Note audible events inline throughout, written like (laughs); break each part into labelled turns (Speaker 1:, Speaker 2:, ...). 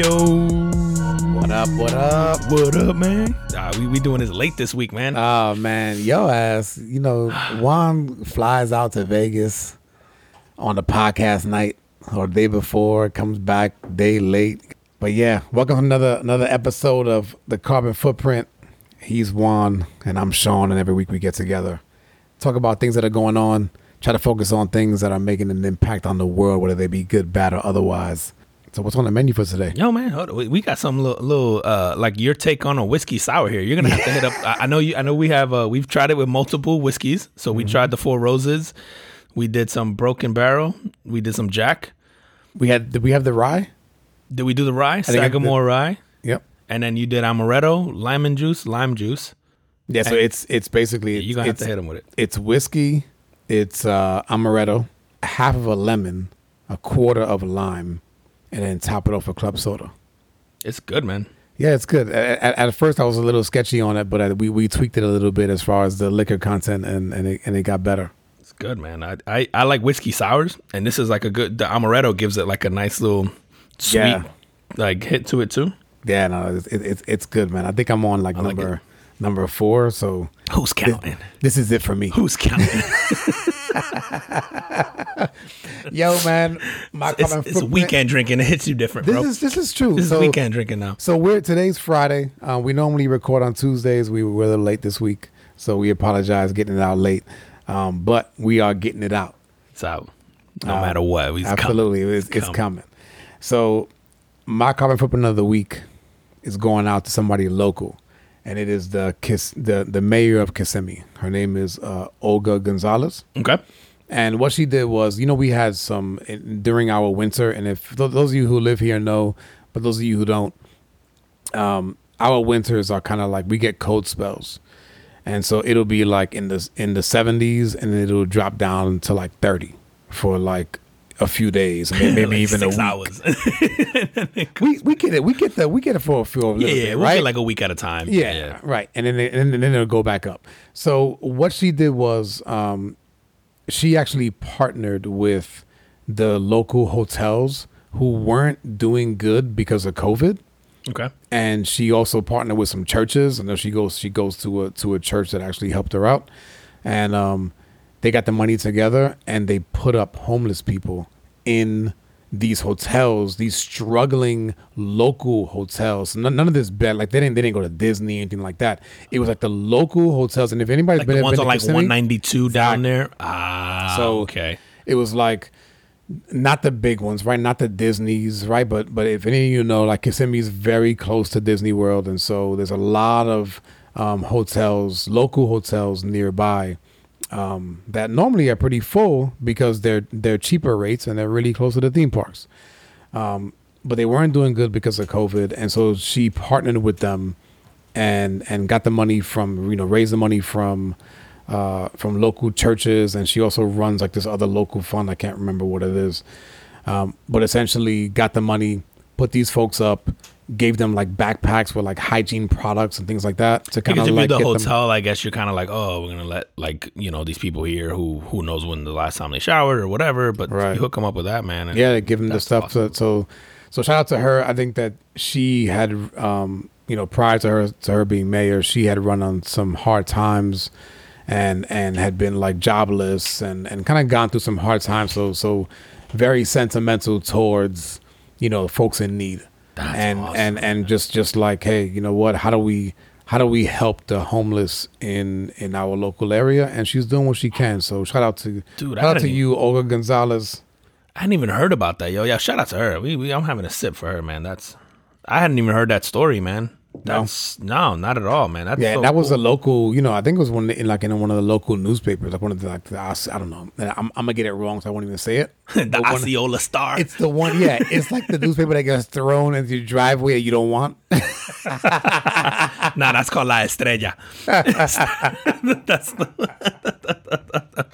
Speaker 1: Yo.
Speaker 2: What up? What up?
Speaker 1: What up, man? Uh, we we doing this late this week, man.
Speaker 2: Oh man, yo ass. You know, (sighs) Juan flies out to Vegas on the podcast night or day before, comes back day late. But yeah, welcome to another another episode of the Carbon Footprint. He's Juan and I'm Sean, and every week we get together, talk about things that are going on, try to focus on things that are making an impact on the world, whether they be good, bad, or otherwise. So what's on the menu for today?
Speaker 1: Yo, man, hold on. We- got some little, little uh, like your take on a whiskey sour here. You're gonna have to hit up. I, I know you. I know we have. Uh, we've tried it with multiple whiskeys. So
Speaker 2: Mm-hmm.
Speaker 1: we tried the Four Roses. We did some Broken Barrel. We did some Jack.
Speaker 2: We had did we have the rye?
Speaker 1: Did we do the rye?
Speaker 2: think I did-
Speaker 1: Sagamore rye.
Speaker 2: Yep.
Speaker 1: And then you did amaretto, lemon juice, lime juice.
Speaker 2: Yeah, so it's it's basically
Speaker 1: You're gonna have to hit them with it.
Speaker 2: It's whiskey, it's uh, amaretto, half of a lemon, a quarter of a lime, and then top it off with club soda.
Speaker 1: It's good, man.
Speaker 2: Yeah, it's good. At, at, first, I was a little sketchy on it, but I, we we tweaked it a little bit as far as the liquor content, and and it, and it got better.
Speaker 1: It's good, man. I, I I like whiskey sours, and this is like a good. The amaretto gives it like a nice little sweet
Speaker 2: Yeah.
Speaker 1: like hit to it too.
Speaker 2: Yeah, no, it's it, it's it's good, man. I think I'm on like
Speaker 1: like
Speaker 2: number number four, so
Speaker 1: Who's counting?
Speaker 2: this is it for me.
Speaker 1: Who's counting? (laughs)
Speaker 2: Yo, man, my
Speaker 1: it's, it's weekend drinking. It hits you different, bro.
Speaker 2: This is this is true.
Speaker 1: this
Speaker 2: So-
Speaker 1: is weekend drinking now.
Speaker 2: So we're today's Friday. Uh, we normally record on Tuesdays. We were a little late this week, so we apologize getting it out late. Um, but we are getting it out.
Speaker 1: It's out. No matter what,
Speaker 2: Uh, Absolutely, it's, it's
Speaker 1: coming.
Speaker 2: coming. So my carbon footprint of the week is going out to somebody local, and it is the Kiss the the mayor of Kissimmee. Her name is uh, Olga Gonzalez.
Speaker 1: Okay.
Speaker 2: And what she did was, you know, we had some in, during our winter, and if th- those of you who live here know, but those of you who don't, um, our winters are kind of like we get cold spells, and so it'll be like in the in the seventies, and it'll drop down to like thirty for like a few days, (laughs) maybe
Speaker 1: Like
Speaker 2: even
Speaker 1: six
Speaker 2: a week.
Speaker 1: hours. (laughs)
Speaker 2: We we get it, we get the we get it for, a little
Speaker 1: yeah, yeah.
Speaker 2: bit, right?
Speaker 1: get like a week at a time.
Speaker 2: Yeah, right. And then it- and then it'll go back up. So what she did was um, she actually partnered with the local hotels who weren't doing good because of COVID.
Speaker 1: Okay.
Speaker 2: And she also partnered with some churches. I know she goes she goes to a to a church that actually helped her out. And um, they got the money together and they put up homeless people in these hotels, these struggling local hotels. None, none of this bad. Like they didn't they didn't go to Disney or anything like that. It was like the local hotels. And if anybody's
Speaker 1: Like
Speaker 2: been
Speaker 1: the ones
Speaker 2: been
Speaker 1: on like 192 down
Speaker 2: Exactly.
Speaker 1: there. Ah,
Speaker 2: So
Speaker 1: okay.
Speaker 2: it was like not the big ones, right? Not the Disney's, right? But but if any of you know, like Kissimmee's very close to Disney World, and so there's a lot of um, hotels, local hotels nearby um, that normally are pretty full because they're they're cheaper rates and they're really close to the theme parks. Um, but they weren't doing good because of COVID, and so she partnered with them and and got the money from you know raised the money from uh, from local churches, and she also runs like this other local fund. I can't remember what it is, um, but essentially got the money, put these folks up, gave them like backpacks with like hygiene products and things like that to kind of like
Speaker 1: the
Speaker 2: get them-
Speaker 1: hotel, I guess you're kind of like, oh, we're gonna let like you know these people here who who knows when the last time they showered or whatever. But
Speaker 2: Right.
Speaker 1: you hook them up with that, man. and
Speaker 2: yeah, they give them the stuff.
Speaker 1: awesome.
Speaker 2: So, so, so shout out to her. I think that she had, um, you know, prior to her to her being mayor, she had run on some hard times, and and had been like jobless and and kind of gone through some hard times. So so, very sentimental towards you know folks in need,
Speaker 1: That's
Speaker 2: and
Speaker 1: awesome,
Speaker 2: and and just just like hey, you know what? How do we how do we help the homeless in in our local area? And she's doing what she can. So shout out to
Speaker 1: Dude,
Speaker 2: shout out to you, Olga Gonzalez.
Speaker 1: I hadn't even heard about that, yo. Yeah, shout out to her. We, we I'm having a sip for her, man. That's I hadn't even heard that story, man. That's no, not at all, man. That's
Speaker 2: Yeah,
Speaker 1: so
Speaker 2: that was
Speaker 1: cool.
Speaker 2: a local. You know, I think it was one in like in one of the local newspapers, like one of the like the, I don't know. I'm, I'm gonna get it wrong, so I won't even say it. (laughs)
Speaker 1: the
Speaker 2: But one-
Speaker 1: Osceola Star.
Speaker 2: it's the one. Yeah, it's like the newspaper that gets thrown into your driveway that you don't want. (laughs)
Speaker 1: nah, that's called La Estrella. (laughs) that's the,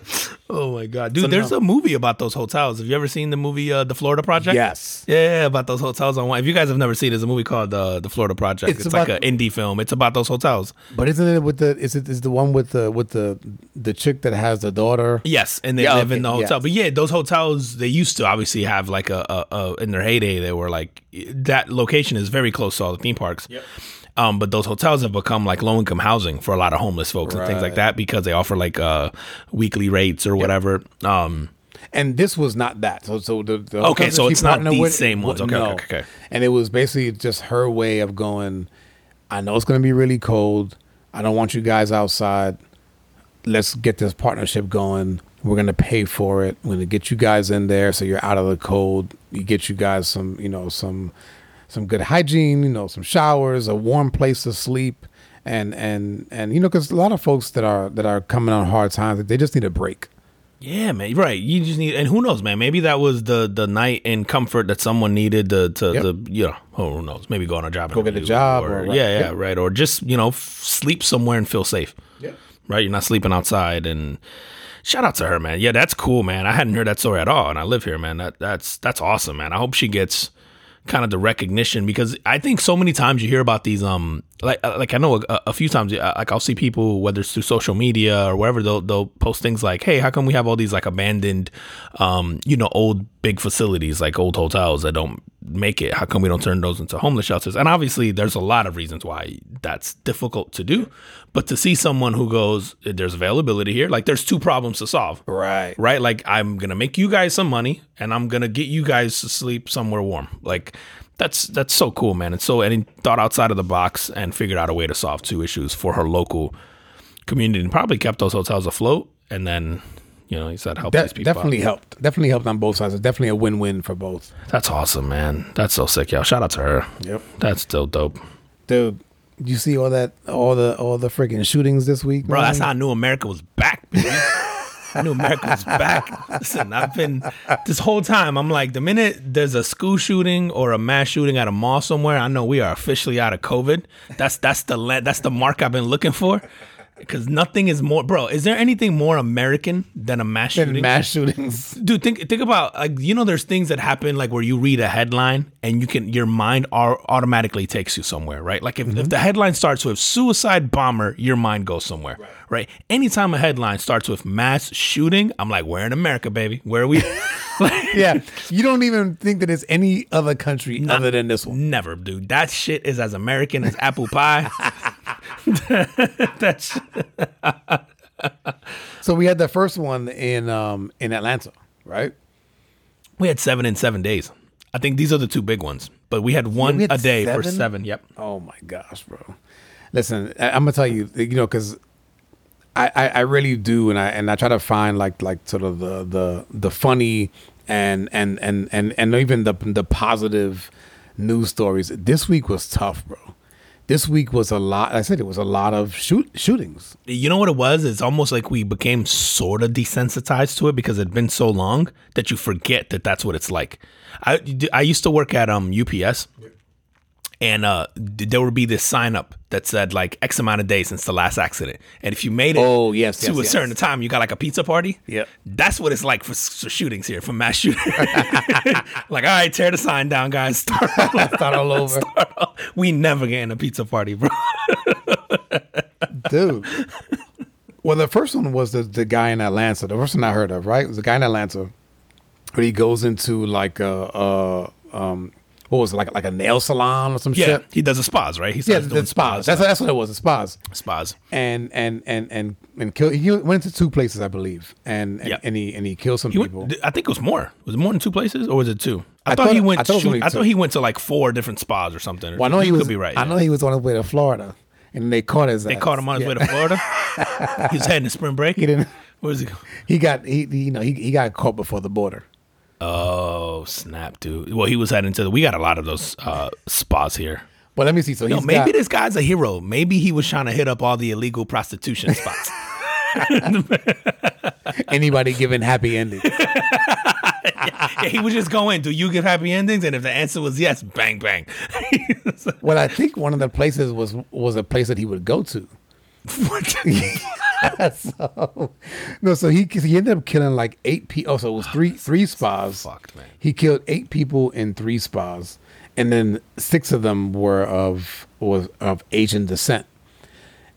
Speaker 1: Oh my god, dude! there's
Speaker 2: no.
Speaker 1: a movie about those hotels. Have you ever seen the movie uh, The Florida Project?
Speaker 2: Yes.
Speaker 1: Yeah, yeah, about those hotels on. If you guys have never seen, it, there's a movie called uh, The Florida Project.
Speaker 2: It's
Speaker 1: It's, like an indie film. It's about those hotels.
Speaker 2: But isn't it with the is it is the one with the with the the chick that has the daughter?
Speaker 1: Yes, and they
Speaker 2: Yeah,
Speaker 1: live in the hotel.
Speaker 2: yes.
Speaker 1: But yeah, those hotels they used to obviously have like a, a, a in their heyday they were like that location is very close to all the theme parks. Um, but those hotels have become like low income housing for a lot of homeless folks and things like that because they offer like uh weekly rates or whatever. Um,
Speaker 2: And this was not that. So so the, the
Speaker 1: Okay, so it's not the same ones. Okay, okay, okay, okay.
Speaker 2: And it was basically just her way of going. I know it's going to be really cold. I don't want you guys outside. Let's get this partnership going. We're going to pay for it. We're going to get you guys in there so you're out of the cold. You get you guys some, you know, some some good hygiene, you know, some showers, a warm place to sleep and and and you know cuz a lot of folks that are that are coming on hard times, they just need a break.
Speaker 1: Yeah, man. Right. You just need, and who knows, man? Maybe that was the the night in comfort that someone needed to to,
Speaker 2: Yep.
Speaker 1: to you know, who knows? Maybe go on a job,
Speaker 2: Go get a job or- right.
Speaker 1: yeah, yeah,
Speaker 2: Yep.
Speaker 1: right, or just you know, f- sleep somewhere and feel safe. Yeah, Right. You're not sleeping outside, and shout out to her, man. Yeah, that's cool, man. I hadn't heard that story at all, and I live here, man. That that's that's awesome, man. I hope she gets kind of the recognition because I think so many times you hear about these um like uh, like I know a, a few times uh, like I'll see people whether it's through social media or wherever they'll they'll post things like hey how come we have all these like abandoned um you know old big facilities like old hotels that don't make it how come we don't turn those into homeless shelters and obviously there's a lot of reasons why that's difficult to do but to see someone who goes there's availability here like there's two problems to solve
Speaker 2: Right.
Speaker 1: right? Like I'm gonna make you guys some money, and I'm gonna get you guys to sleep somewhere warm. Like that's that's so cool, man. And so and he thought outside of the box and figured out a way to solve two issues for her local community, and probably kept those hotels afloat. And then you know he said help
Speaker 2: That
Speaker 1: these people. out.
Speaker 2: definitely helped. Definitely helped on both sides. It's definitely a win-win for both.
Speaker 1: That's awesome, man. That's so sick, y'all. Shout out to her.
Speaker 2: Yep.
Speaker 1: That's still dope,
Speaker 2: Dude, you see all that all the all the freaking shootings this week,
Speaker 1: bro.
Speaker 2: man?
Speaker 1: That's how I knew America was back. Baby. I knew America was back. Listen, I've been this whole time. I'm like, the minute there's a school shooting or a mass shooting at a mall somewhere, I know we are officially out of COVID. That's that's the that's the mark I've been looking for. Because nothing is more, bro. Is there anything more American than a mass
Speaker 2: Been
Speaker 1: shooting?
Speaker 2: mass shootings.
Speaker 1: Dude, think think about like you know, there's things that happen like where you read a headline and you can your mind au- automatically takes you somewhere, right? Like if, if mm-hmm. the headline starts with suicide bomber, your mind goes somewhere, right. Anytime a headline starts with mass shooting, I'm like, we're in America, baby. Where are we? (laughs) (laughs) like,
Speaker 2: Yeah, you don't even think that it's any other country other than this one.
Speaker 1: Never, dude. That shit is as American as apple pie. (laughs) That's
Speaker 2: So we had the first one in um in Atlanta, right?
Speaker 1: we had seven in seven days. I think these are the two big ones, but we had one
Speaker 2: we had
Speaker 1: a day for
Speaker 2: seven?
Speaker 1: seven. Yep.
Speaker 2: Oh my gosh, bro! Listen, I, I'm gonna tell you, you know, because I, I I really do, and I and I try to find like like sort of the the the funny and and and and and even the the positive news stories. This week was tough, bro. This week was a lot. I said it was a lot of shoot shootings.
Speaker 1: You know what it was? It's almost like we became sort of desensitized to it because it'd been so long that you forget that that's what it's like. I, I used to work at um UPS, and uh, there would be this sign up that said like X amount of days since the last accident, and if you made it,
Speaker 2: Oh, yes,
Speaker 1: to
Speaker 2: yes,
Speaker 1: a
Speaker 2: yes.
Speaker 1: certain time, you got like a pizza party.
Speaker 2: Yep.
Speaker 1: that's what it's like for, for shootings here, for mass shootings. (laughs) like, all right, tear the sign down, guys. Start (laughs) all
Speaker 2: Start all over, (laughs)
Speaker 1: we never getting a pizza party, bro.
Speaker 2: dude. Well, the first one was the the guy in Atlanta. The first one I heard of, right? It was the guy in Atlanta where he goes into like a, a um what was it like like a nail salon or some
Speaker 1: Yeah,
Speaker 2: shit.
Speaker 1: he does a spas, right? He
Speaker 2: Yeah,
Speaker 1: doing
Speaker 2: the spas. That's that's what it was. The spas.
Speaker 1: spas.
Speaker 2: And and and and and kill. He went to two places, I believe, and and,
Speaker 1: Yeah.
Speaker 2: and he and he killed some
Speaker 1: He
Speaker 2: people.
Speaker 1: went, I think it was more. Was it more than two places, or was it two? I,
Speaker 2: I
Speaker 1: thought,
Speaker 2: thought-
Speaker 1: he went.
Speaker 2: I thought
Speaker 1: shoot- I thought he went to like four different spas or something.
Speaker 2: well, I know he
Speaker 1: You
Speaker 2: was.
Speaker 1: Could be right.
Speaker 2: I
Speaker 1: yeah.
Speaker 2: know he was on his way to Florida, and they caught his.
Speaker 1: They
Speaker 2: ass.
Speaker 1: caught him on his
Speaker 2: Yeah.
Speaker 1: way to Florida. (laughs) he was heading to spring break.
Speaker 2: He didn't.
Speaker 1: Where was he? go? (laughs)
Speaker 2: He got he, he you know he, he got caught before the border.
Speaker 1: Oh snap, dude! Well, he was heading to. The, we got a lot of those uh, spas here.
Speaker 2: But let me see. So
Speaker 1: No,
Speaker 2: he's
Speaker 1: maybe
Speaker 2: got,
Speaker 1: this guy's a hero. Maybe he was trying to hit up all the illegal prostitution spots. (laughs) (laughs)
Speaker 2: anybody giving happy endings. (laughs)
Speaker 1: yeah, he was just going. Do you give happy endings? And if the answer was yes, bang bang.
Speaker 2: well, I think one of the places was was a place that he would go to.
Speaker 1: What? (laughs)
Speaker 2: so, no, so he he ended up killing like eight people. Oh, so it was three (sighs) three spas.
Speaker 1: Fucked, man.
Speaker 2: He killed eight people in three spas, and then six of them were of was of Asian descent.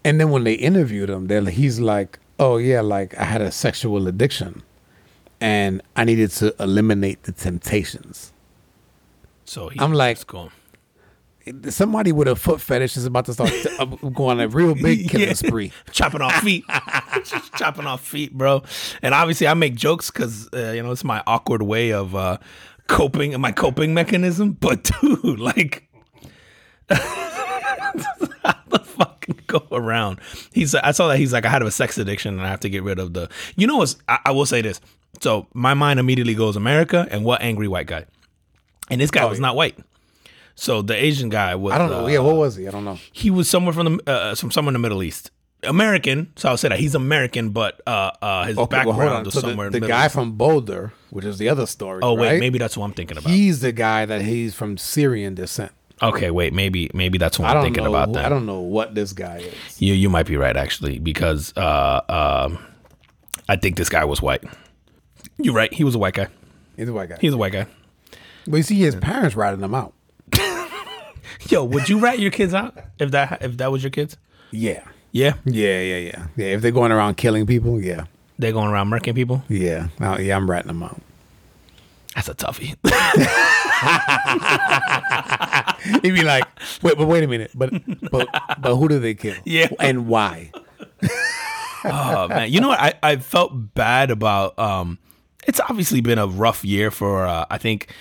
Speaker 2: And then when they interviewed him, they he's like, "Oh yeah, like I had a sexual addiction, and I needed to eliminate the temptations."
Speaker 1: So he
Speaker 2: I'm like-
Speaker 1: going,
Speaker 2: Somebody with a foot fetish is about to start uh, going a real big (laughs) killing
Speaker 1: Yeah.
Speaker 2: spree.
Speaker 1: chopping off feet, (laughs) chopping off feet, bro. And obviously, I make jokes because uh, you know it's my awkward way of uh, coping, and my coping mechanism. (laughs) But dude, like, how the fucking go around? He's. I saw that he's like, I had a sex addiction and I have to get rid of the. You know what? I, I will say this. So my mind immediately goes America and what angry white guy, and this guy was
Speaker 2: yeah.
Speaker 1: not white. So the Asian guy was.
Speaker 2: I don't know.
Speaker 1: uh,
Speaker 2: yeah, what was he? I don't know.
Speaker 1: he was somewhere from the uh, from somewhere in the Middle East. American, so I'll say that he's American, but uh, uh, his
Speaker 2: Okay,
Speaker 1: background
Speaker 2: on.
Speaker 1: was
Speaker 2: So the,
Speaker 1: somewhere in
Speaker 2: the
Speaker 1: the
Speaker 2: guy
Speaker 1: East.
Speaker 2: from Boulder, which is the other story.
Speaker 1: Oh wait,
Speaker 2: right?
Speaker 1: maybe that's what I'm thinking about.
Speaker 2: he's the guy that he's from Syrian descent.
Speaker 1: okay, wait, maybe maybe that's what
Speaker 2: I
Speaker 1: I'm thinking
Speaker 2: know.
Speaker 1: about. Then
Speaker 2: I don't know what this guy is.
Speaker 1: you you might be right actually because uh, um, I think this guy was white. You're right. He was a white guy.
Speaker 2: He's a white guy.
Speaker 1: He's a white guy.
Speaker 2: but you see his parents ratting him out.
Speaker 1: Yo, would you rat your kids out if that if that was your kids?
Speaker 2: Yeah.
Speaker 1: Yeah,
Speaker 2: Yeah, yeah, yeah. Yeah, if they're going around killing people, yeah.
Speaker 1: they're going around murking people.
Speaker 2: Yeah. Oh, yeah, I'm ratting them out.
Speaker 1: That's a toughie. (laughs) (laughs)
Speaker 2: He'd be like, wait, but wait a minute. But but but who do they kill?
Speaker 1: Yeah.
Speaker 2: And why? (laughs)
Speaker 1: oh man, you know what? I, I felt bad about. Um, it's obviously been a rough year for. Uh, I think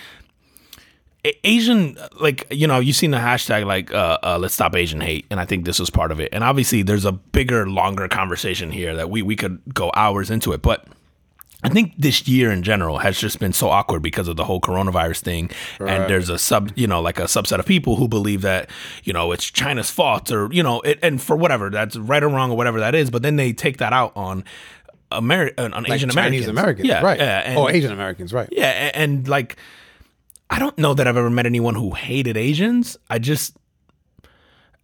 Speaker 1: Asian, like you know, you've seen the hashtag like uh, uh, "Let's Stop Asian Hate," and I think this was part of it. And obviously, there's a bigger, longer conversation here that we we could go hours into it, but. I think this year in general has just been so awkward because of the whole coronavirus thing.
Speaker 2: Right.
Speaker 1: And there's a sub, you know, like a subset of people who believe that, you know, it's China's fault or, you know, it, and for whatever, that's right or wrong or whatever that is. But then they take that out on Ameri- on
Speaker 2: Like
Speaker 1: Asian
Speaker 2: Chinese
Speaker 1: Americans.
Speaker 2: Americans.
Speaker 1: Yeah.
Speaker 2: Right.
Speaker 1: Yeah. And,
Speaker 2: oh, Asian Americans, right.
Speaker 1: yeah. And, and like, I don't know that I've ever met anyone who hated Asians. I just,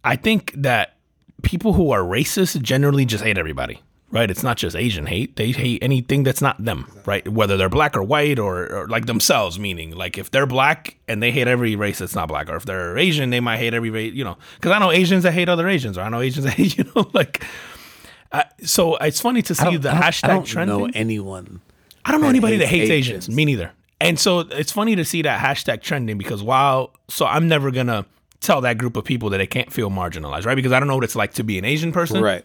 Speaker 1: I think that people who are racist generally just hate everybody, right? It's not just Asian hate. They hate anything that's not them, right? Whether they're black or white or, or like themselves, meaning like if they're black and they hate every race that's not black, or if they're Asian, they might hate every race, you know, because I know Asians that hate other Asians, or I know Asians (laughs) that hate, you know, like, uh, so it's funny to see the
Speaker 2: I
Speaker 1: hashtag
Speaker 2: I don't know anyone.
Speaker 1: I don't know
Speaker 2: that
Speaker 1: anybody that
Speaker 2: hates
Speaker 1: hates Asians.
Speaker 2: Asians.
Speaker 1: Me neither. And so it's funny to see that hashtag trending because while so I'm never gonna tell that group of people that they can't feel marginalized, right? Because I don't know what it's like to be an Asian person.
Speaker 2: Right.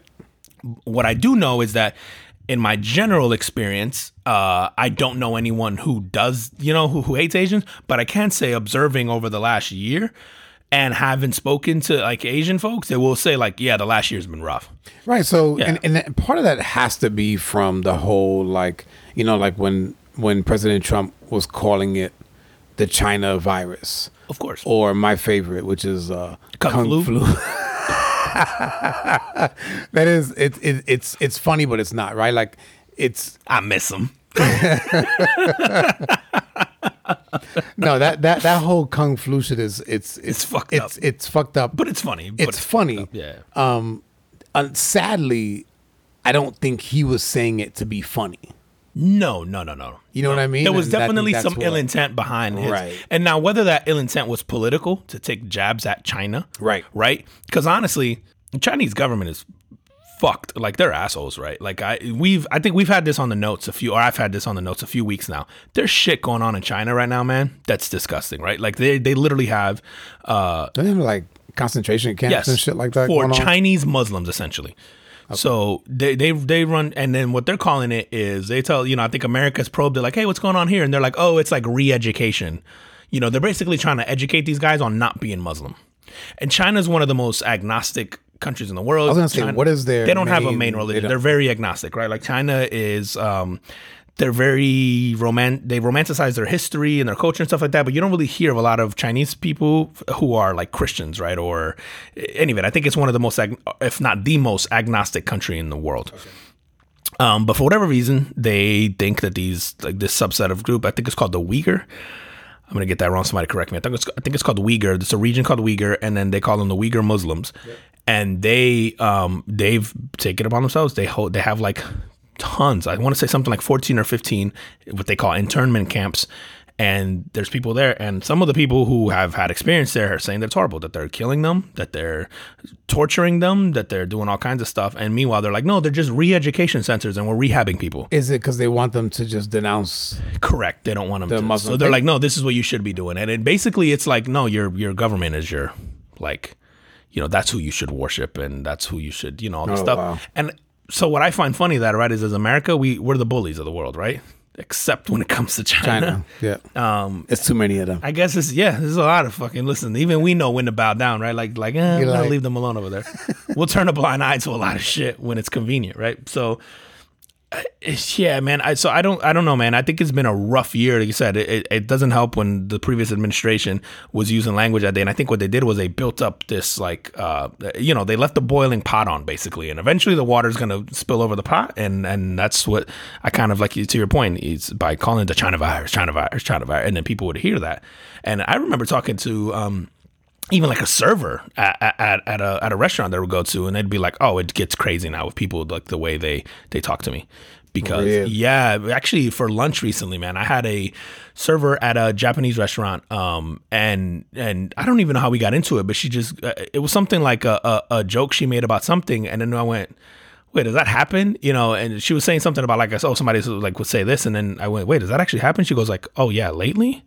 Speaker 1: What I do know is that in my general experience, uh, I don't know anyone who does, you know, who, who hates Asians, but I can say observing over the last year and having spoken to like Asian folks, they will say like, yeah, the last year's been rough.
Speaker 2: Right. So,
Speaker 1: Yeah.
Speaker 2: and, and part of that has to be from the whole, like, you know, like when when President Trump was calling it the China virus,
Speaker 1: Of course.
Speaker 2: or my favorite, which is uh,
Speaker 1: Kung flu. (laughs)
Speaker 2: that is, it, it, it's it's funny, but it's not right. Like, it's
Speaker 1: I miss them. (laughs)
Speaker 2: no that that that whole kung flu shit is it's it's,
Speaker 1: It's fucked
Speaker 2: it's,
Speaker 1: up.
Speaker 2: It's fucked up,
Speaker 1: But it's funny. But
Speaker 2: it's funny.
Speaker 1: Yeah.
Speaker 2: Um, and sadly, I don't think he was saying it to be funny.
Speaker 1: No, no, no, no.
Speaker 2: You know what I mean?
Speaker 1: There was
Speaker 2: And
Speaker 1: definitely some
Speaker 2: what-
Speaker 1: ill intent behind his.
Speaker 2: Right.
Speaker 1: And now, whether that ill intent was political to take jabs at China,
Speaker 2: Right.
Speaker 1: right? Because honestly, the Chinese government is fucked. Like they're assholes, right? Like I, we've, I think we've had this on the notes a few, or I've had this on the notes a few weeks now. There's shit going on in China right now, man. That's disgusting, right? Like they, they literally have, uh,
Speaker 2: Don't they have like concentration camps
Speaker 1: yes,
Speaker 2: and shit like that
Speaker 1: for
Speaker 2: going on?
Speaker 1: Chinese Muslims essentially. So they they they run and then what they're calling it is they tell you know I think America's probed it like hey what's going on here and they're like oh it's like re-education, you know they're basically trying to educate these guys on not being Muslim, and China's one of the most agnostic countries in the world. I
Speaker 2: was gonna say, what is their
Speaker 1: They don't have a
Speaker 2: main-
Speaker 1: main
Speaker 2: they
Speaker 1: religion. They're very agnostic, right? Like China is. um they're very roman. They romanticize their history and their culture and stuff like that. But you don't really hear of a lot of Chinese people who are like Christians, right? Or any of it. I think it's one of the most, ag- if not the most, agnostic country in the world. Um, but for whatever reason, they think that these like this subset of group, I think it's called the Uyghur. I'm gonna get that wrong. Somebody correct me. I think it's I think it's called the Uyghur. It's a region called the Uyghur, and then they call them the Uyghur Muslims. and they um they've taken it upon themselves. They hold they have like tons. I want to say something like fourteen or fifteen what they call internment camps. And there's people there, and some of the people who have had experience there are saying that it's horrible, that they're killing them, that they're torturing them, that they're doing all kinds of stuff. And meanwhile, they're like, no, they're just re-education centers, and we're rehabbing people.
Speaker 2: Is it because they want them to just denounce?
Speaker 1: Correct. They don't want them
Speaker 2: The
Speaker 1: to.
Speaker 2: Muslim
Speaker 1: so they're
Speaker 2: faith?
Speaker 1: like, no, this is what you should be doing. And it, basically, it's like, no, your your government is your like, you know, that's who you should worship, and that's who you should, you know, all this
Speaker 2: Oh,
Speaker 1: stuff.
Speaker 2: wow.
Speaker 1: And so what I find funny that right is as America, we we're the bullies of the world, right? Except when it comes to
Speaker 2: China. Yeah. Um, it's too many of them.
Speaker 1: I guess it's yeah. There's a lot of fucking listen. Even we know when to bow down, right? Like like, eh, I'm gonna
Speaker 2: like-
Speaker 1: leave them alone over there. we'll turn a blind eye to a lot of shit when it's convenient, right? So, yeah, man. I so I don't I don't know, man. I think it's been a rough year. Like you said, it, it, doesn't help when the previous administration was using language that day. And I think what they did was they built up this like uh you know they left the boiling pot on basically, and eventually the water's gonna spill over the pot, and and that's what I kind of like to your point is by calling the China virus, China virus, China virus, and then people would hear that. And I remember talking to um even like a server at, at, at a at a restaurant that we go to, and they'd be like, "Oh, it gets crazy now with people like the way they they talk to me." Because
Speaker 2: Really?
Speaker 1: yeah, actually for lunch recently, man, I had a server at a Japanese restaurant, um, and and I don't even know how we got into it, but she just uh, it was something like a, a a joke she made about something, and then I went. Wait, does that happen? You know, and she was saying something about like, oh, somebody like would say this, and then I went, wait, does that actually happen? She goes like, oh yeah, lately.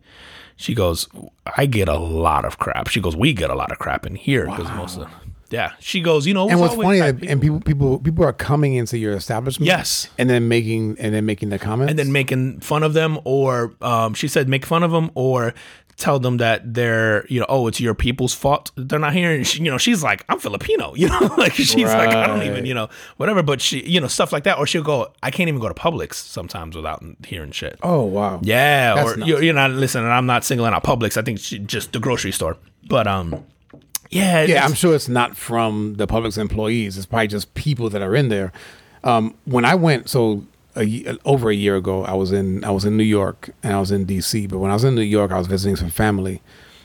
Speaker 1: She goes, I get a lot of crap. She goes, we get a lot of crap in here because most of, yeah. She goes, you know,
Speaker 2: And what's funny,
Speaker 1: bad
Speaker 2: that, and people people people are coming into your establishment,
Speaker 1: Yes.
Speaker 2: and then making and then making the comments,
Speaker 1: and then making fun of them, or um, she said make fun of them, or tell them that they're, you know, oh, it's your people's fault they're not here. And she, you know, she's like, I'm Filipino, (laughs) you know, like she's like, I don't even, you know, whatever. But she, you know, stuff like that, or she'll go, I can't even go to Publix sometimes without hearing shit.
Speaker 2: oh wow,
Speaker 1: Yeah,
Speaker 2: That's
Speaker 1: or you're, you're not listening. I'm not singling out Publix. I think she, just the grocery store. But um, yeah,
Speaker 2: yeah, I'm sure it's not from the Publix employees. It's probably just people that are in there. Um, when I went, so a, over a year ago, I was in I was in New York and I was in D.C. But when I was in New York, I was visiting some family,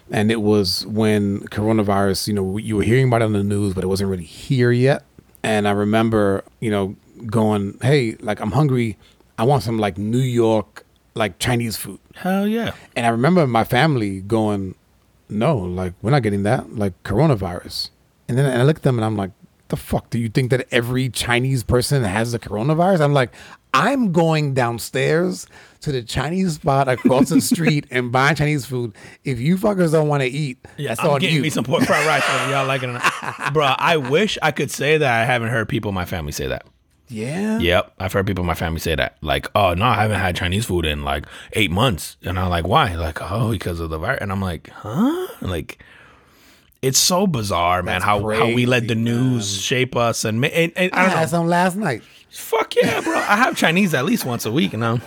Speaker 2: and it was when coronavirus. You know, you were hearing about it on the news, but it wasn't really here yet. And I remember, you know, going, "Hey, like I'm hungry. I want some like New York like Chinese food."
Speaker 1: hell yeah.
Speaker 2: And I remember my family going, no, like, we're not getting that, like, coronavirus. And then I look at them and I'm like, the fuck? Do you think that every Chinese person has the coronavirus? I'm like, I'm going downstairs to the Chinese spot across the street and buying Chinese food. If you fuckers don't want to eat,
Speaker 1: Yeah,
Speaker 2: that's
Speaker 1: I'm getting
Speaker 2: you.
Speaker 1: me some pork fried rice, whether y'all like it or not. (laughs) Bro, I wish I could say that I haven't heard people in my family say that.
Speaker 2: yeah.
Speaker 1: Yep, I've heard people in my family say that. Like, oh no, I haven't had Chinese food in like eight months, and I'm like, why? Like, oh, because of the virus, and I'm like, huh? Like, it's so bizarre, man.
Speaker 2: That's
Speaker 1: How how we let the
Speaker 2: crazy,
Speaker 1: news shape us, and, ma- and, and
Speaker 2: I
Speaker 1: I don't know.
Speaker 2: had some last night.
Speaker 1: Fuck yeah, bro. I have Chinese at least once a week, you know.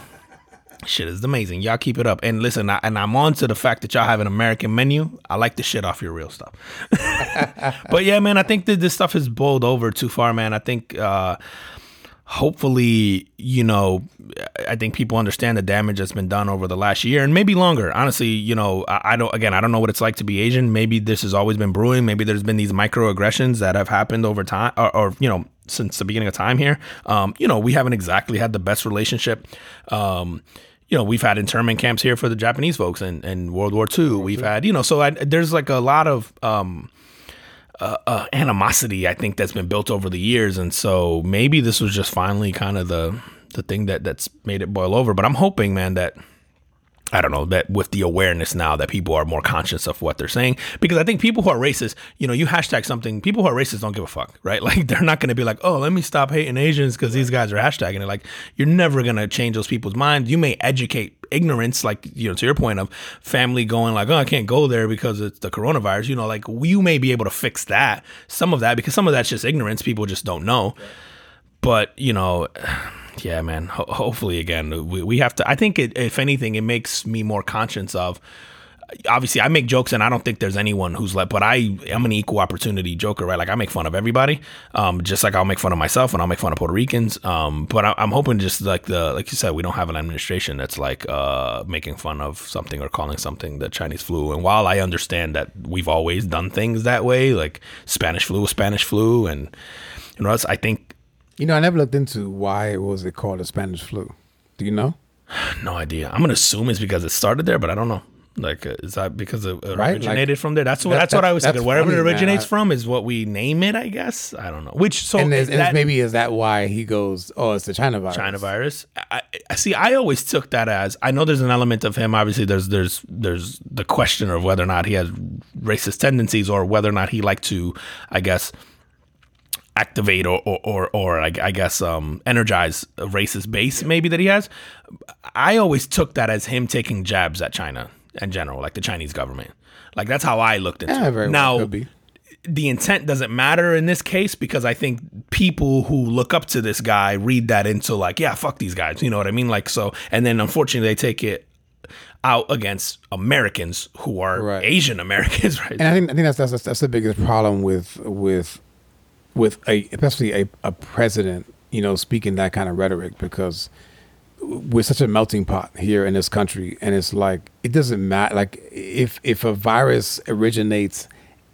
Speaker 1: Shit is amazing. Y'all keep it up. And listen, I, and I'm on to the fact that y'all have an American menu. I like the shit off your real stuff. (laughs) but yeah, man, I think that this stuff has boiled over too far, man. I think uh hopefully, you know, I think people understand the damage that's been done over the last year and maybe longer. Honestly, you know, I, I don't, again, I don't know what it's like to be Asian. Maybe this has always been brewing. Maybe there's been these microaggressions that have happened over time or, or you know, since the beginning of time here. Um, you know, we haven't exactly had the best relationship. Um, you know, we've had internment camps here for the Japanese folks and, in World War II. We've had, you know, so I, there's like a lot of, um, uh, animosity I think that's been built over the years, and so maybe this was just finally kind of the the thing that that's made it boil over. But I'm hoping, man, that I don't know that with the awareness now that people are more conscious of what they're saying, because I think people who are racist, you know, you hashtag something, people who are racist don't give a fuck, right? (laughs) Like they're not going to be like, oh, let me stop hating Asians because these guys are hashtagging it. Like you're never going to change those people's minds. You may educate ignorance, like you know, to your point of family going like, oh, I can't go there because it's the coronavirus. You know, like you may be able to fix that, some of that, because some of that's just ignorance. People just don't know. But you know (sighs) yeah, man. Ho- hopefully, again, we, we have to. I think, it, if anything, it makes me more conscious of, obviously I make jokes and I don't think there's anyone who's like, but I am an equal opportunity joker, right? Like I make fun of everybody, um, just like I'll make fun of myself and I'll make fun of Puerto Ricans. Um, but I, am hoping just like the like you said, we don't have an administration that's like uh, making fun of something or calling something the Chinese flu. And while I understand that we've always done things that way, like Spanish flu, Spanish flu, and you know, I think
Speaker 2: you know I never looked into why it was it called a Spanish flu. Do you know? (sighs)
Speaker 1: No idea. I'm gonna assume it's because it started there, but I don't know. Like, uh, is that because it right? originated like, from there? That's what that, that's what I was thinking. Wherever funny, it originates man. from is what we name it, I guess. I don't know. Which so
Speaker 2: and, is, that, maybe is that why he goes? Oh, it's the China virus.
Speaker 1: China virus. I, I see. I always took that as I know there's an element of him. Obviously, there's there's there's the question of whether or not he has racist tendencies or whether or not he like to, I guess activate or or or, or I, I, guess um, energize a racist base maybe that he has. I always took that as him taking jabs at China in general, like the Chinese government. Like that's how I looked into
Speaker 2: yeah,
Speaker 1: it. now, well the intent doesn't matter in this case because I think people who look up to this guy read that into like, yeah, fuck these guys. You know what I mean? Like so, and then unfortunately they take it out against Americans who are right. Asian Americans, (laughs) right?
Speaker 2: And I think I think that's that's that's the biggest problem with with with a especially a, a president, you know, speaking that kind of rhetoric because we're such a melting pot here in this country and it's like it doesn't matter like if if a virus originates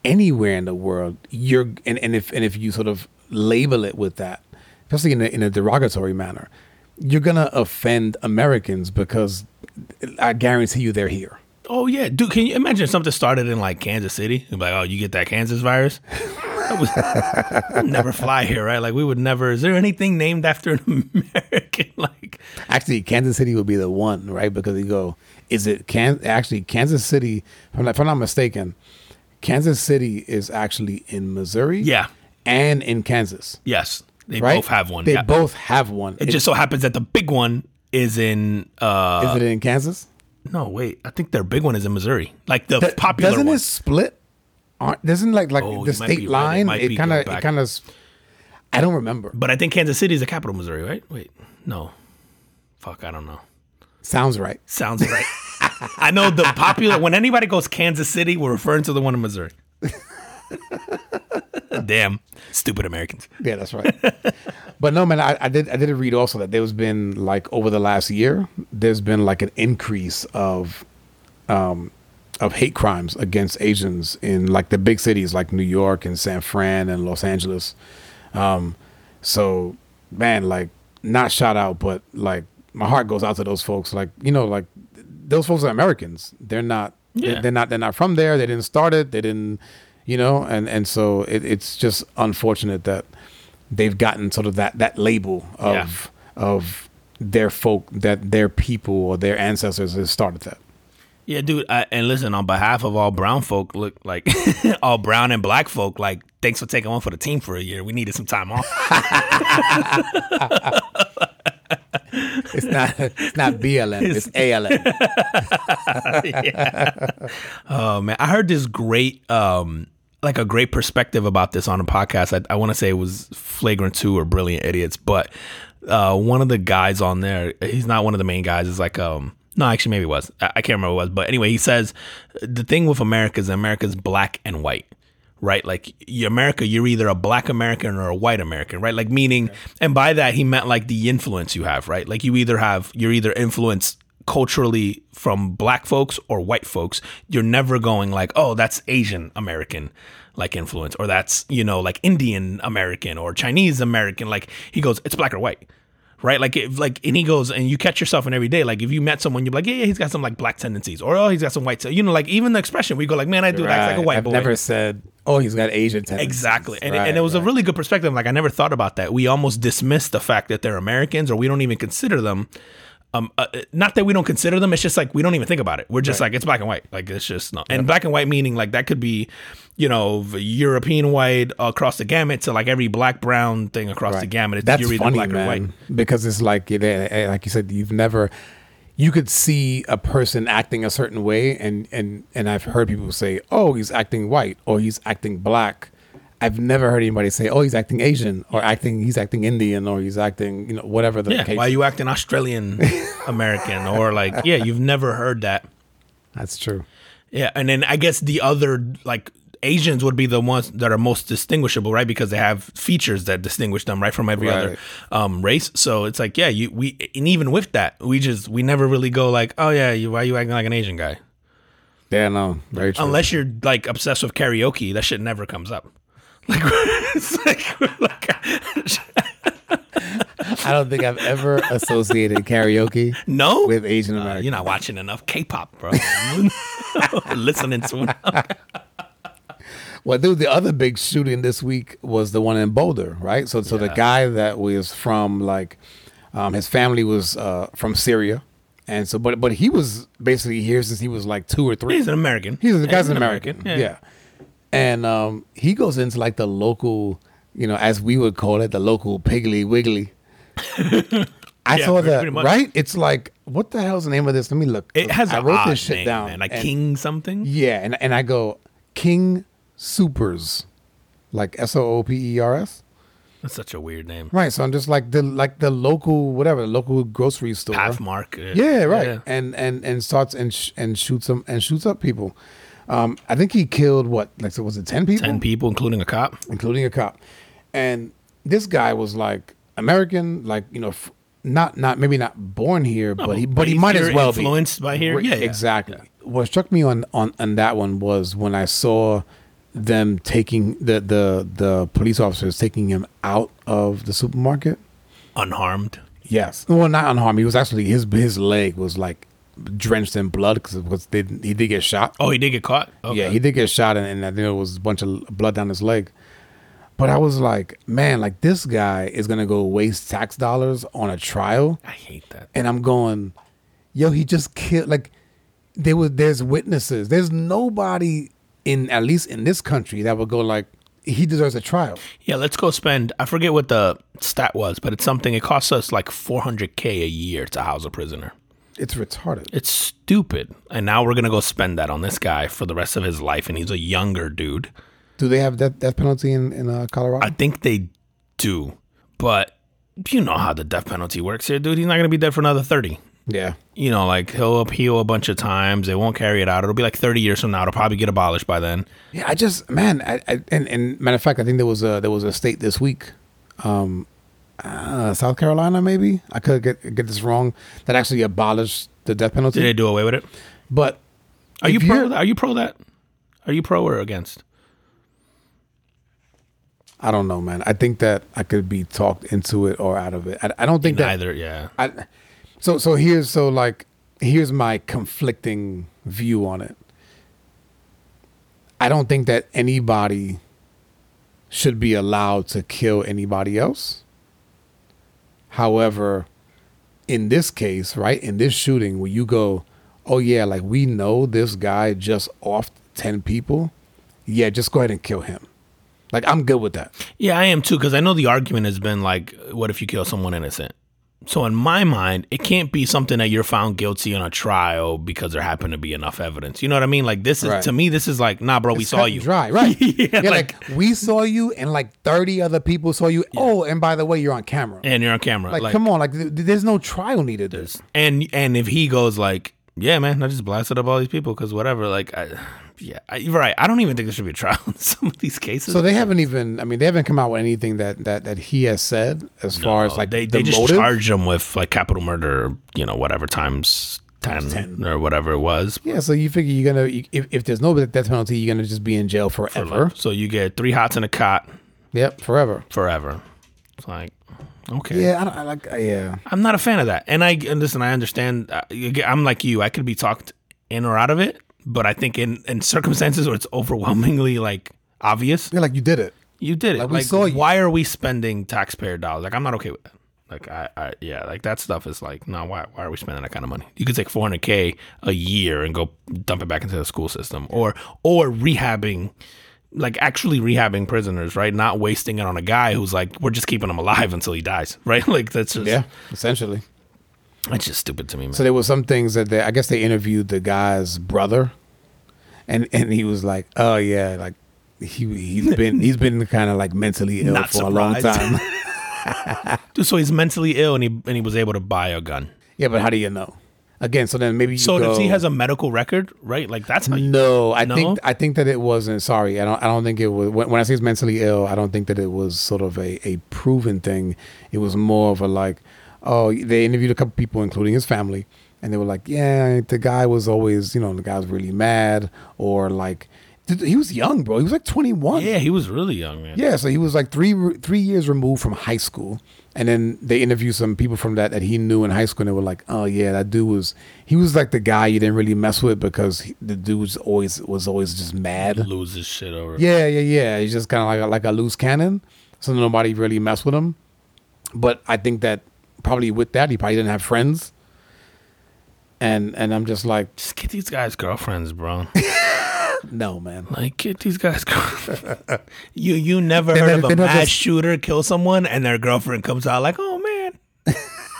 Speaker 2: anywhere in the world you're and, and if and if you sort of label it with that especially in a, in a derogatory manner you're gonna offend americans because i guarantee you they're here
Speaker 1: oh yeah dude can you imagine if something started in like kansas city like oh you get that kansas virus would (laughs) never fly here, right? Like we would never. Is there anything named after an (laughs) American? Like
Speaker 2: actually, Kansas City would be the one, right? Because you go, is it can actually Kansas City? If I'm, not, if I'm not mistaken, Kansas City is actually in Missouri.
Speaker 1: Yeah,
Speaker 2: and in Kansas.
Speaker 1: Yes, they right? both have one.
Speaker 2: They
Speaker 1: yeah.
Speaker 2: both have one.
Speaker 1: It, it, just so happens that the big one is in. uh
Speaker 2: Is it in Kansas?
Speaker 1: No, wait. I think their big one is in Missouri. Like the popular.
Speaker 2: Doesn't
Speaker 1: one.
Speaker 2: it split? aren't doesn't like like oh, the state line right. it kind of it kind of I don't remember.
Speaker 1: But I think Kansas City is the capital, of Missouri, right? Wait, no, fuck, I don't know.
Speaker 2: Sounds right.
Speaker 1: Sounds right. (laughs) I know the popular when anybody goes Kansas City, we're referring to the one in Missouri. (laughs) (laughs) Damn, stupid Americans.
Speaker 2: Yeah, that's right. but no, man, I, I, did I did read also that there's been like over the last year, there's been like an increase of um, of hate crimes against Asians in like the big cities like New York and San Fran and Los Angeles. Um, so man, like not shout out, but like my heart goes out to those folks. Like you know, like those folks are Americans. They're not. Yeah. They're not. They're not from there. They didn't start it. They didn't. You know, and and so it, it's just unfortunate that they've gotten sort of that that label of yeah. of their folk that their people or their ancestors has started that.
Speaker 1: Yeah, dude. I, and listen, on behalf of all brown folk, look like (laughs) all brown and black folk, like thanks for taking one for the team for a year. We needed some time off. (laughs) (laughs) (laughs)
Speaker 2: not it's not BLM, it's, it's ALM. (laughs)
Speaker 1: yeah. Oh man, I heard this great um like a great perspective about this on a podcast. I, I want to say it was Flagrant Two or Brilliant Idiots, but uh, one of the guys on there, he's not one of the main guys. Is like um no, actually, maybe it was. I can't remember what it was. But anyway, he says the thing with America is America's black and white, right? Like America, you're either a black American or a white American, right? Like meaning, and by that he meant like the influence you have, right? Like you either have you're either influenced culturally from black folks or white folks. You're never going like, oh, that's Asian American like influence, or that's you know like Indian American or Chinese American. Like he goes, it's black or white right? Like, if, like, and he goes, and you catch yourself in every day. Like, if you met someone, you're like, yeah, yeah, he's got some like black tendencies, or oh, he's got some white, you know, like even the expression, we go like, man, I do right. act like a white
Speaker 2: I've
Speaker 1: boy.
Speaker 2: Never said, oh, he's got Asian tendencies.
Speaker 1: Exactly, and, right, and it was right. a really good perspective. Like, I never thought about that. We almost dismiss the fact that they're Americans, or we don't even consider them um, uh, not that we don't consider them. It's just like we don't even think about it. We're just right. like it's black and white. Like it's just not. And black and white meaning like that could be, you know, European white across the gamut to like every black brown thing across right. the gamut. It's,
Speaker 2: That's funny, black man. white. Because it's like eh, like you said, you've never. You could see a person acting a certain way, and and and I've heard people say, "Oh, he's acting white," or "He's acting black." I've never heard anybody say, "Oh, he's acting Asian," or "acting he's acting Indian," or "he's acting," you know, whatever the
Speaker 1: yeah,
Speaker 2: case.
Speaker 1: Why are you acting Australian (laughs) American or like? Yeah, you've never heard that.
Speaker 2: That's true.
Speaker 1: Yeah, and then I guess the other like Asians would be the ones that are most distinguishable, right? Because they have features that distinguish them, right, from every
Speaker 2: Right.
Speaker 1: other um, race. So it's like, yeah, you we and even with that, we just we never really go like, oh yeah, you why you acting like an Asian guy?
Speaker 2: Yeah, no, very true.
Speaker 1: Unless you're like obsessed with karaoke, that shit never comes up. Like, (laughs) like, like
Speaker 2: I don't think I've ever associated karaoke
Speaker 1: no,
Speaker 2: with Asian
Speaker 1: Uh,
Speaker 2: American.
Speaker 1: you're not watching enough K-pop, bro. (laughs) Listening to it.
Speaker 2: Well, dude, the other big shooting this week was the one in Boulder, right? So, so the guy that was from like, um, his family was uh, from Syria, and so, but but he was basically here since he was like two or three.
Speaker 1: He's an American.
Speaker 2: He's the
Speaker 1: Yeah,
Speaker 2: guy's an American,
Speaker 1: Yeah.
Speaker 2: yeah. And um, he goes into like the local, you know, as we would call it, the local Piggly Wiggly. I
Speaker 1: Yeah,
Speaker 2: saw that, right? It's like, what the hell's the name of this? Let me look.
Speaker 1: It has
Speaker 2: I wrote this shit
Speaker 1: name,
Speaker 2: down,
Speaker 1: man. Like
Speaker 2: and-
Speaker 1: King something.
Speaker 2: Yeah, and and I go King Soopers, like S O O P E R S.
Speaker 1: That's such a weird name.
Speaker 2: Right. So I'm just like the like the local whatever the local grocery store.
Speaker 1: Pathmark. uh,
Speaker 2: Yeah, right.
Speaker 1: yeah.
Speaker 2: And and and starts and sh- and shoots them and shoots up people. Um, I think he killed what like so was it ten people?
Speaker 1: Ten people, including a cop.
Speaker 2: including a cop. And this guy was like American, like you know, f- not not maybe not born here, but he but he might as well be
Speaker 1: influenced by here.
Speaker 2: Right,
Speaker 1: Yeah, yeah.
Speaker 2: exactly. What struck me on, on on that one was when I saw them taking the the the police officers taking him out of the supermarket.
Speaker 1: Unharmed.
Speaker 2: Yes, well, not unharmed. He was actually his his leg was like drenched in blood because they, he did get shot.
Speaker 1: Oh, he did get caught. Okay.
Speaker 2: Yeah, he did get shot, and, and I think there was a bunch of blood down his leg. But I was like, man, like this guy is gonna go waste tax dollars on a trial,
Speaker 1: I hate that.
Speaker 2: and I'm going, yo, he just killed. Like there was, there's witnesses. There's nobody in at least in this country that would go like, he deserves a trial.
Speaker 1: Yeah, let's go spend. I forget what the stat was, but it's something. It costs us like 400k a year to house a prisoner.
Speaker 2: It's retarded.
Speaker 1: It's stupid. And now we're gonna go spend that on this guy for the rest of his life, and he's a younger dude.
Speaker 2: Do they have death, death penalty in in uh, Colorado?
Speaker 1: I think they do, but you know how the death penalty works here, dude. He's not gonna be dead for another 30.
Speaker 2: yeah.
Speaker 1: You know, like he'll appeal a bunch of times. They won't carry it out. It'll be like 30 years from now. It'll probably get abolished by then.
Speaker 2: Yeah, I just man, I, I and, and matter of fact, I think there was a there was a state this week, um, uh, South Carolina maybe. I could get get this wrong that actually abolished the death
Speaker 1: Did they do away with it?
Speaker 2: But
Speaker 1: Are you pro? Are you pro that? Are you pro or against?
Speaker 2: I don't know, man. I think that I could be talked into it or out of it. I, I don't think that
Speaker 1: either. Yeah.
Speaker 2: I, so so here's so like here's my conflicting view on it. I don't think that anybody should be allowed to kill anybody else. However, in this case, right, in this shooting where you go, oh yeah, like we know this guy just off 10 people, yeah, just go ahead and kill him. Like I'm good with that.
Speaker 1: Yeah, I am too, because I know the argument has been like, what if you kill someone innocent? So in my mind, it can't be something that you're found guilty on a trial because there happened to be enough evidence. You know what I mean? Like this is
Speaker 2: Right.
Speaker 1: to me, this is like, nah, bro, we
Speaker 2: It's
Speaker 1: saw you.
Speaker 2: Dry, (laughs) right?
Speaker 1: Yeah,
Speaker 2: yeah,
Speaker 1: like-
Speaker 2: like, we saw you, and like thirty other people saw you. Oh, and by the way, you're on camera.
Speaker 1: And you're on camera.
Speaker 2: like,
Speaker 1: Like,
Speaker 2: come on, like th- there's no trial needed. This
Speaker 1: and and if he goes like, yeah, man, I just blasted up all these people because whatever. Like, I, yeah, I, you're right. I don't even think there should be a trial in (laughs) some of these cases.
Speaker 2: So they haven't even. I mean, they haven't come out with anything that that that he has said as far as like
Speaker 1: they
Speaker 2: the
Speaker 1: they just
Speaker 2: motive.
Speaker 1: charged him with like capital murder, you know, whatever times 10,
Speaker 2: 10.
Speaker 1: or whatever it was.
Speaker 2: yeah, so you figure you're gonna you- if if there's no death penalty, you're gonna just be in jail forever.
Speaker 1: So you get three hots in a cot
Speaker 2: Yep, forever.
Speaker 1: forever. It's like, okay.
Speaker 2: Yeah, I, don't, I like. uh, yeah,
Speaker 1: I'm not a fan of that. And I and listen, I understand. uh, I'm like you. I could be talked in or out of it, but I think in in circumstances where it's overwhelmingly like obvious,
Speaker 2: yeah, like you did it.
Speaker 1: you did it.
Speaker 2: Like,
Speaker 1: Like,
Speaker 2: we saw you.
Speaker 1: why are we spending taxpayer dollars? Like, I'm not okay with that. Like, I, I yeah, like that stuff is like, no, why, why are we spending that kind of money? You could take 400k a year and go dump it back into the school system, or or rehabbing, like actually rehabbing prisoners, right? Not wasting it on a guy who's like, we're just keeping him alive until he dies, (laughs) right? Like that's just
Speaker 2: Yeah, essentially.
Speaker 1: That's just stupid to me, man.
Speaker 2: So there were some things that they, I guess they interviewed the guy's brother, and and he was like, "Oh yeah, like he he's (laughs) been he's been kind of like mentally ill
Speaker 1: Not
Speaker 2: for a long time." (laughs) (laughs)
Speaker 1: Dude, so he's mentally ill and he and he was able to buy a gun.
Speaker 2: yeah, but how do you know? again, so then maybe you
Speaker 1: So
Speaker 2: go,
Speaker 1: if he has a medical record, right? Like that's how you,
Speaker 2: no, I
Speaker 1: No?
Speaker 2: think I think that it wasn't. Sorry, I don't. I don't think it was. When, when I say he's mentally ill, I don't think that it was sort of a a proven thing. It was more of a like, oh, they interviewed a couple people, including his family, and they were like, yeah, the guy was always, you know, the guy was really mad, or like, he was young, bro. He was like twenty one.
Speaker 1: yeah, he was really young, man.
Speaker 2: Yeah, so he was like three three years removed from high school, and then they interviewed some people from that that he knew in high school, and they were like, "Oh yeah, that dude was he was like the guy you didn't really mess with because he, the dude was always was always just mad."
Speaker 1: Loses shit over.
Speaker 2: Yeah, yeah, yeah. He's just kind of like a, like a loose cannon, so nobody really messed with him. But I think that probably with that he probably didn't have friends, and and I'm just like,
Speaker 1: Just get these guys girlfriends, bro. (laughs)
Speaker 2: no, man.
Speaker 1: Like get these guys girlfriends. (laughs) you you never
Speaker 2: They
Speaker 1: heard
Speaker 2: never-
Speaker 1: of a
Speaker 2: they never
Speaker 1: mass
Speaker 2: just-
Speaker 1: shooter kill someone and their girlfriend comes out like, oh man, (laughs)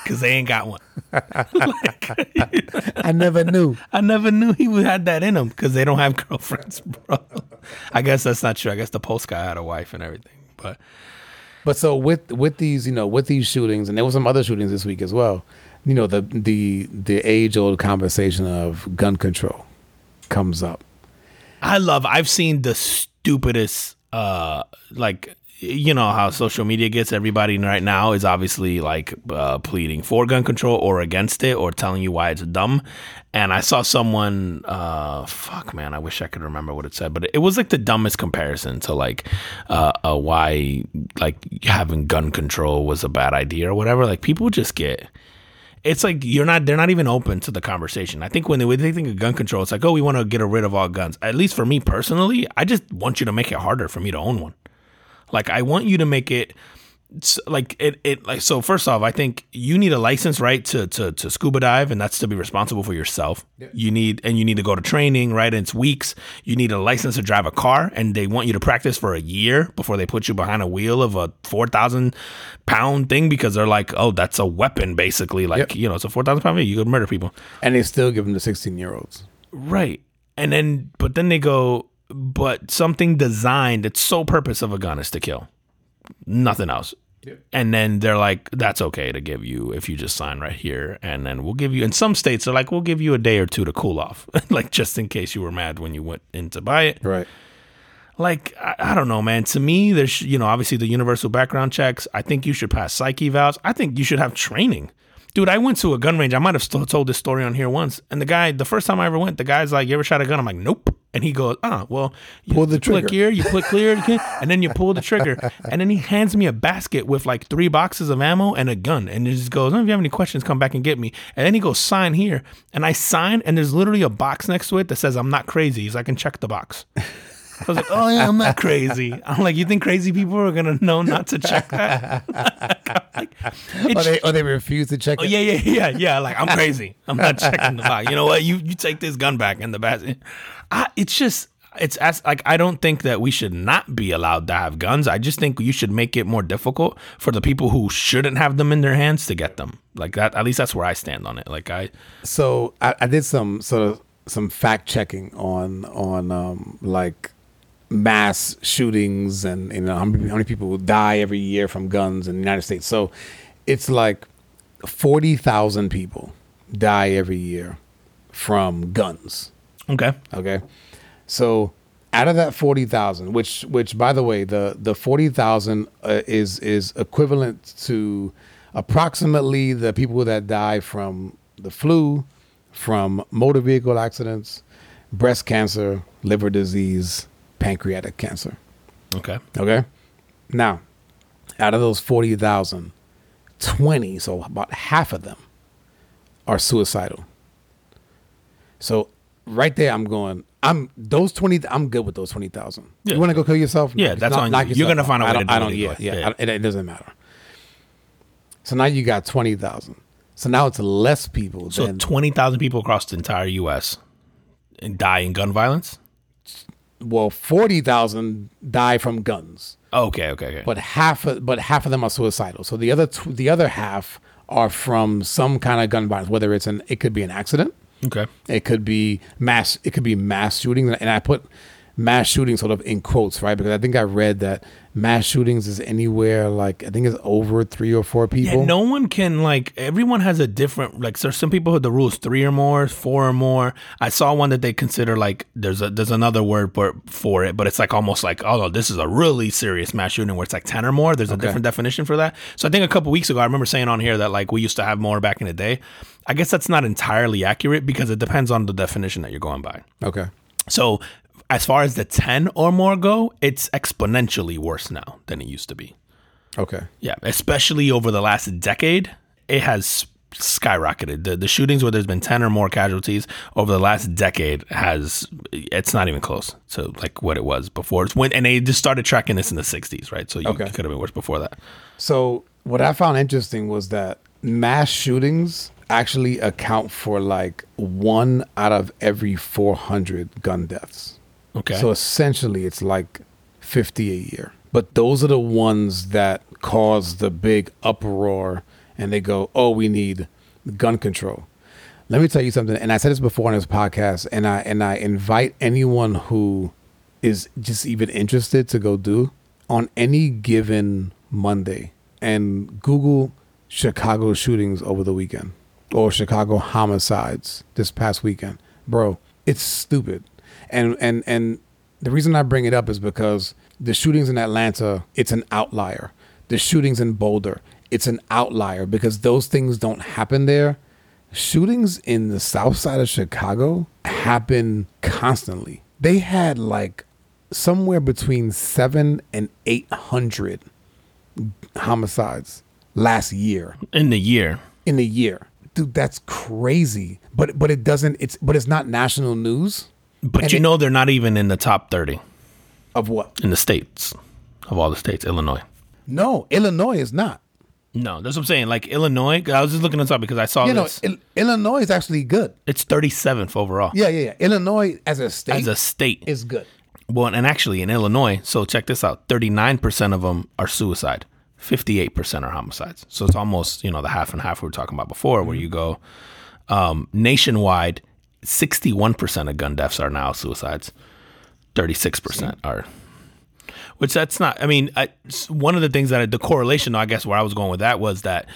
Speaker 1: because they ain't got one.
Speaker 2: I never knew.
Speaker 1: I never knew he would had that in him because they don't have girlfriends, bro. I guess that's not true. I guess the Pulse guy had a wife and everything, but
Speaker 2: But so with with these, you know, with these shootings, and there were some other shootings this week as well. You know, the the the age old conversation of gun control comes up.
Speaker 1: I love. I've seen the stupidest, uh, like you know how social media gets everybody right now is obviously like uh, pleading for gun control or against it or telling you why it's dumb. And I saw someone, uh, fuck man, I wish I could remember what it said, but it was like the dumbest comparison to like uh, why like having gun control was a bad idea or whatever. Like people just get it's like you're not they're not even open to the conversation. I think when they when they think of gun control, it's like, oh, we want to get rid of all guns. At least for me personally, I just want you to make it harder for me to own one. Like I want you to make it like it, it like so first off i think you need a license right to, to to scuba dive and that's to be responsible for yourself. You need and you need to go to training right? And it's weeks. You need a license to drive a car and they want you to practice for a year before they put you behind a wheel of a 4000 pound thing because they're like oh that's a weapon basically. Like
Speaker 2: Yep.
Speaker 1: you know it's a 4000 pound you could murder people.
Speaker 2: And they still give them to 16 year olds.
Speaker 1: Right. And then, but then they go, but something designed, its sole purpose of a gun is to kill, nothing else. And then they're like, that's okay to give you if you just sign right here. And then we'll give you, in some states, they're like, we'll give you a day or two to cool off, (laughs) like just in case you were mad when you went in to buy it
Speaker 2: Right.
Speaker 1: like I, I don't know man to me there's you know obviously the universal background checks i think you should pass psyche evals i think you should have training dude i went to a gun range. I might have st- told this story on here once. And the guy the first time i ever went the guy's like you ever shot a gun? I'm like nope. And he goes ah well you
Speaker 2: Pull the
Speaker 1: click
Speaker 2: trigger.
Speaker 1: here you click clear (laughs) and then you pull the trigger. And then he hands me a basket with like three boxes of ammo and a gun. And he just goes oh, if you have any questions come back and get me. And then he goes sign here. And i sign and there's literally a box next to it that says i'm not crazy. He's like, i can check the box I was like, oh yeah, I'm not crazy. I'm like, you think crazy people are gonna know not to check that? (laughs) like,
Speaker 2: Or they, or they refuse to check
Speaker 1: oh,
Speaker 2: it.
Speaker 1: yeah, yeah, yeah, yeah. Like I'm crazy. I'm not checking the box. You know what? You you take this gun back in the basket. I, it's just it's as like I don't think that we should not be allowed to have guns. I just think you should make it more difficult for the people who shouldn't have them in their hands to get them. Like that. At least that's where I stand on it. Like I.
Speaker 2: So I, I did some sort of some fact checking on on um, like mass shootings and you know how many, how many people die every year from guns in the United States. So it's like forty thousand people die every year from guns.
Speaker 1: Okay.
Speaker 2: Okay, so out of that forty thousand, which which by the way, the the forty thousand uh, is is equivalent to approximately the people that die from the flu, from motor vehicle accidents, breast cancer, liver disease, pancreatic cancer.
Speaker 1: Okay.
Speaker 2: Okay, now out of those forty thousand, twenty, so about half of them, are suicidal. So right there, I'm going. I'm those twenty. I'm good with those twenty thousand.
Speaker 1: Yeah.
Speaker 2: You want to go kill yourself?
Speaker 1: Yeah, that's on you. You're gonna find
Speaker 2: out. I don't.
Speaker 1: do
Speaker 2: I don't. Yeah, yeah.
Speaker 1: Yeah.
Speaker 2: I- it, it doesn't matter. So now you got twenty thousand. So now it's less people
Speaker 1: So
Speaker 2: than
Speaker 1: twenty thousand people across the entire U.S. and die in gun violence.
Speaker 2: Well, forty thousand die from guns.
Speaker 1: Okay. Okay. Okay.
Speaker 2: but half of, but half of them are suicidal. So the other tw- the other half are from some kind of gun violence, whether it's an it could be an accident,
Speaker 1: okay.
Speaker 2: it could be mass it could be mass shooting, and I put mass shootings sort of in quotes, right? Because I think I read that mass shootings is anywhere like I think it's over three or four people.
Speaker 1: Yeah, no one can like everyone has a different like there's some people who the rules three or more, four or more. I saw one that they consider like there's a there's another word for for it, but it's like almost like oh no, this is a really serious mass shooting where it's like ten or more. There's a
Speaker 2: Okay.
Speaker 1: different definition for that. So I think a couple weeks ago I remember saying on here that like we used to have more back in the day. I guess that's not entirely accurate because it depends on the definition that you're going by.
Speaker 2: okay.
Speaker 1: So as far as the ten or more go, it's exponentially worse now than it used to be.
Speaker 2: Okay.
Speaker 1: Yeah, especially over the last decade, it has skyrocketed. The the shootings where there's been 10 or more casualties over the last decade has it's not even close to like what it was before. It's when and they just started tracking this in the 60s, right? So you
Speaker 2: Okay.
Speaker 1: it could have been worse before that.
Speaker 2: So what I found interesting was that mass shootings actually account for like one out of every 400 gun deaths.
Speaker 1: Okay.
Speaker 2: So essentially, it's like 50 a year. But those are the ones that cause the big uproar and they go, oh, we need gun control. Let me tell you something. And I said this before on this podcast, and I and I invite anyone who is just even interested to go do on any given Monday and Google Chicago shootings over the weekend or Chicago homicides this past weekend. Bro, it's stupid. And and and the reason I bring it up is because the shootings in Atlanta, it's an outlier. The shootings in Boulder, it's an outlier because those things don't happen there. Shootings in the south side of Chicago happen constantly. They had like somewhere between seven and 800 homicides last year
Speaker 1: in the year.
Speaker 2: in the year. Dude, that's crazy. But but it doesn't it's but it's not national news
Speaker 1: But
Speaker 2: And
Speaker 1: you
Speaker 2: it-
Speaker 1: know they're not even in the top 30
Speaker 2: of what?
Speaker 1: in the states of all the states, Illinois.
Speaker 2: No, Illinois is not.
Speaker 1: No, that's what I'm saying. Like Illinois, I was just looking this up because I saw
Speaker 2: You know,
Speaker 1: this.
Speaker 2: Il- Illinois is actually good.
Speaker 1: it's 37th overall
Speaker 2: Yeah, yeah, yeah. Illinois as a state
Speaker 1: as a state.
Speaker 2: is good.
Speaker 1: Well, and actually in Illinois, so check this out: thirty-nine percent of them are suicide, fifty-eight percent are homicides. So it's almost you know the half and half we were talking about before, where you go um, nationwide, sixty-one percent of gun deaths are now suicides, thirty-six percent are. Which that's not. I mean, I, one of the things that I, the correlation, I guess, where I was going with that was that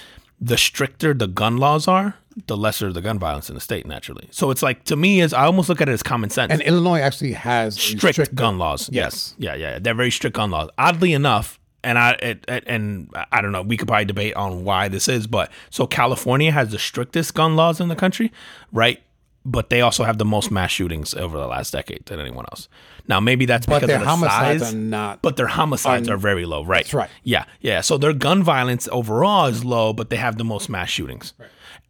Speaker 1: the stricter the gun laws are, the lesser the gun violence in the state. Naturally, so it's like to me is I almost look at it as common sense
Speaker 2: And Illinois actually has
Speaker 1: strict, gun laws.
Speaker 2: Yes.
Speaker 1: Yes. Yeah, yeah. They're very strict gun laws. Oddly enough, and I it, it, and I don't know, we could probably debate on why this is, but so California has the strictest gun laws in the country, right? But they also have the most mass shootings over the last decade than anyone else. Now, maybe that's
Speaker 2: But
Speaker 1: because
Speaker 2: their
Speaker 1: of the
Speaker 2: homicides
Speaker 1: size,
Speaker 2: are not
Speaker 1: But their homicides are very low, right?
Speaker 2: That's right.
Speaker 1: Yeah, yeah. So their gun violence overall is low, but they have the most mass shootings.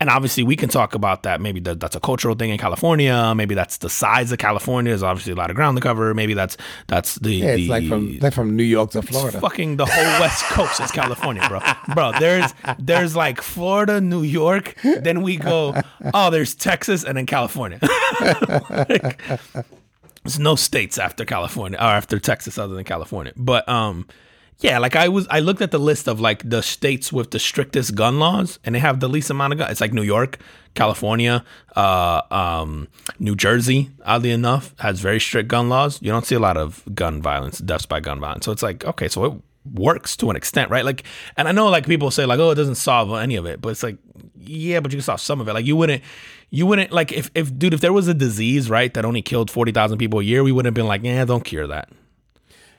Speaker 1: And obviously, we can talk about that. Maybe that, that's a cultural thing in California. Maybe that's the size of California. There's obviously a lot of ground to cover. Maybe that's that's the
Speaker 2: Yeah, it's
Speaker 1: the,
Speaker 2: like from like from New York to Florida.
Speaker 1: fucking the whole West (laughs) Coast is California, bro. Bro, there's there's like Florida, New York. Then we go, oh, there's Texas, and then California. (laughs) Like, there's no states after California or after Texas other than California. But um, yeah, like I was, I looked at the list of like the states with the strictest gun laws, and they have the least amount of guns. It's like New York, California, uh, um, New Jersey. Oddly enough, has very strict gun laws. You don't see a lot of gun violence, deaths by gun violence. So it's like okay, so it works to an extent, right? Like, and I know like people say like, oh, it doesn't solve any of it, but it's like, yeah, but you can solve some of it. Like you wouldn't. You wouldn't like if, if dude if there was a disease right that only killed forty thousand people a year we wouldn't have been like yeah don't cure that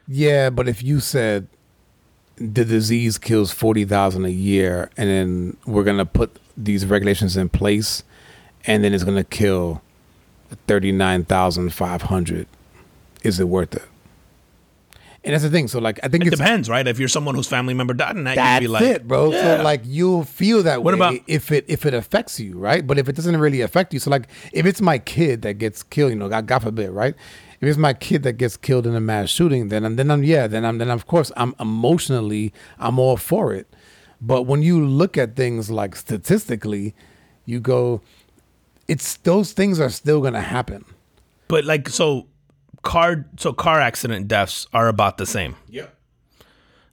Speaker 2: Yeah, but if you said the disease kills forty thousand a year, and then we're gonna put these regulations in place, and then it's gonna kill thirty nine thousand five hundred, is it worth it? And that's the thing. So like, I think
Speaker 1: It depends, right? If you're someone whose family member died, and that
Speaker 2: that's
Speaker 1: you'd be like,
Speaker 2: it, bro.
Speaker 1: Yeah.
Speaker 2: So like, you'll feel that
Speaker 1: What
Speaker 2: way
Speaker 1: about-
Speaker 2: if it if it affects you, right? But if it doesn't really affect you, so like, if it's my kid that gets killed, you know, God, God forbid, right? If it's my kid that gets killed in a mass shooting, then I'm, then I'm yeah, then I'm then of course I'm emotionally I'm all for it. But when you look at things like statistically, you go, it's those things are still gonna happen.
Speaker 1: but like so, car so car accident deaths are about the same.
Speaker 2: Yep.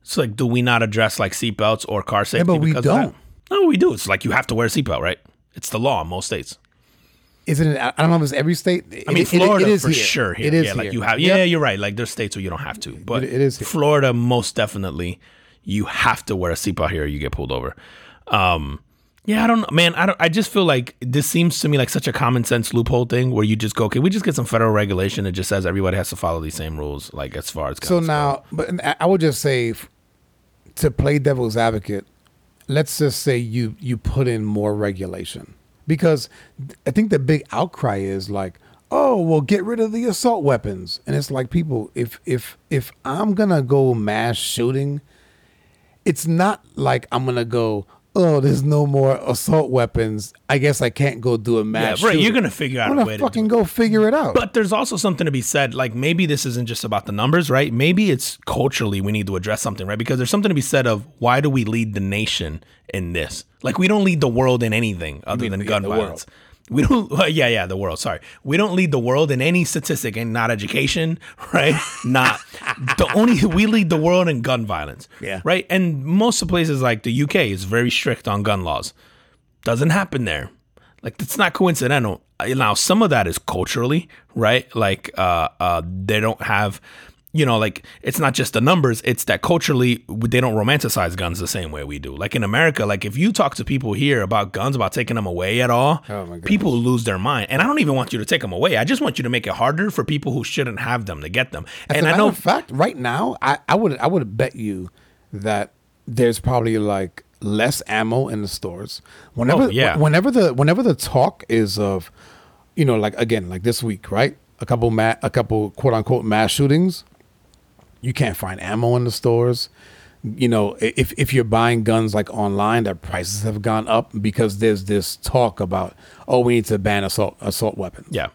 Speaker 1: So like, do we not address like seatbelts or car safety?
Speaker 2: Yeah, but we
Speaker 1: because
Speaker 2: don't.
Speaker 1: No, we do. It's like you have to wear a seatbelt, right? It's the law in most states.
Speaker 2: Is it? I don't know if it's every state.
Speaker 1: I mean,
Speaker 2: It- it-
Speaker 1: Florida
Speaker 2: it is
Speaker 1: for
Speaker 2: here.
Speaker 1: sure. Here.
Speaker 2: It is
Speaker 1: yeah, like
Speaker 2: here.
Speaker 1: you have.
Speaker 2: Yep.
Speaker 1: Yeah, you're right. Like there's states where you don't have to, but
Speaker 2: It- it is here.
Speaker 1: Florida most definitely. You have to wear a seatbelt here, or you get pulled over. Um, yeah, I don't know, man. I don't. I just feel like this seems to me like such a common sense loophole thing where you just go, okay, we just get some federal regulation that just says everybody has to follow these same rules, like as far as
Speaker 2: So now, but I- I would just say, to play devil's advocate, let's just say you you put in more regulation because I think the big outcry is like, oh, well, get rid of the assault weapons, and it's like people, if if if I'm gonna go mass shooting, it's not like I'm gonna go. Oh, there's no more assault weapons. I guess I can't go do a mass.
Speaker 1: Yeah, right, you're gonna figure out
Speaker 2: I'm
Speaker 1: a
Speaker 2: gonna
Speaker 1: way to do
Speaker 2: fucking go figure it out.
Speaker 1: But there's also something to be said. Like maybe this isn't just about the numbers, right? Maybe it's culturally we need to address something, right? Because there's something to be said of why do we lead the nation in this? Like we don't lead the world in anything other than gun violence. We don't. (laughs) yeah, yeah, the world. Sorry, we don't lead the world in any statistic, and not education, (laughs) right? not the only. We lead the world in gun violence,
Speaker 2: Yeah.
Speaker 1: right. And most of places like the UK is very strict on gun laws doesn't happen there. Like it's not coincidental. Now some of that is culturally, right? Like uh uh they don't have you know, like it's not just the numbers, it's that culturally they don't romanticize guns the same way we do. Like in America, like if you talk to people here about guns, about taking them away at all,
Speaker 2: Oh
Speaker 1: people lose their mind. And I don't even want you to take them away. I just want you to make it harder for people who shouldn't have them to get them.
Speaker 2: As
Speaker 1: and
Speaker 2: a
Speaker 1: I know
Speaker 2: of fact, right now, I, I would I would bet you that there's probably like less ammo in the stores. Whenever
Speaker 1: Oh, yeah.
Speaker 2: whenever the whenever the talk is of, you know, like again, like this week, right? A couple ma- a couple quote unquote mass shootings. You can't find ammo in the stores. You know, if if you're buying guns like online, their prices have gone up because there's this talk about oh we need to ban assault assault weapons.
Speaker 1: Yeah.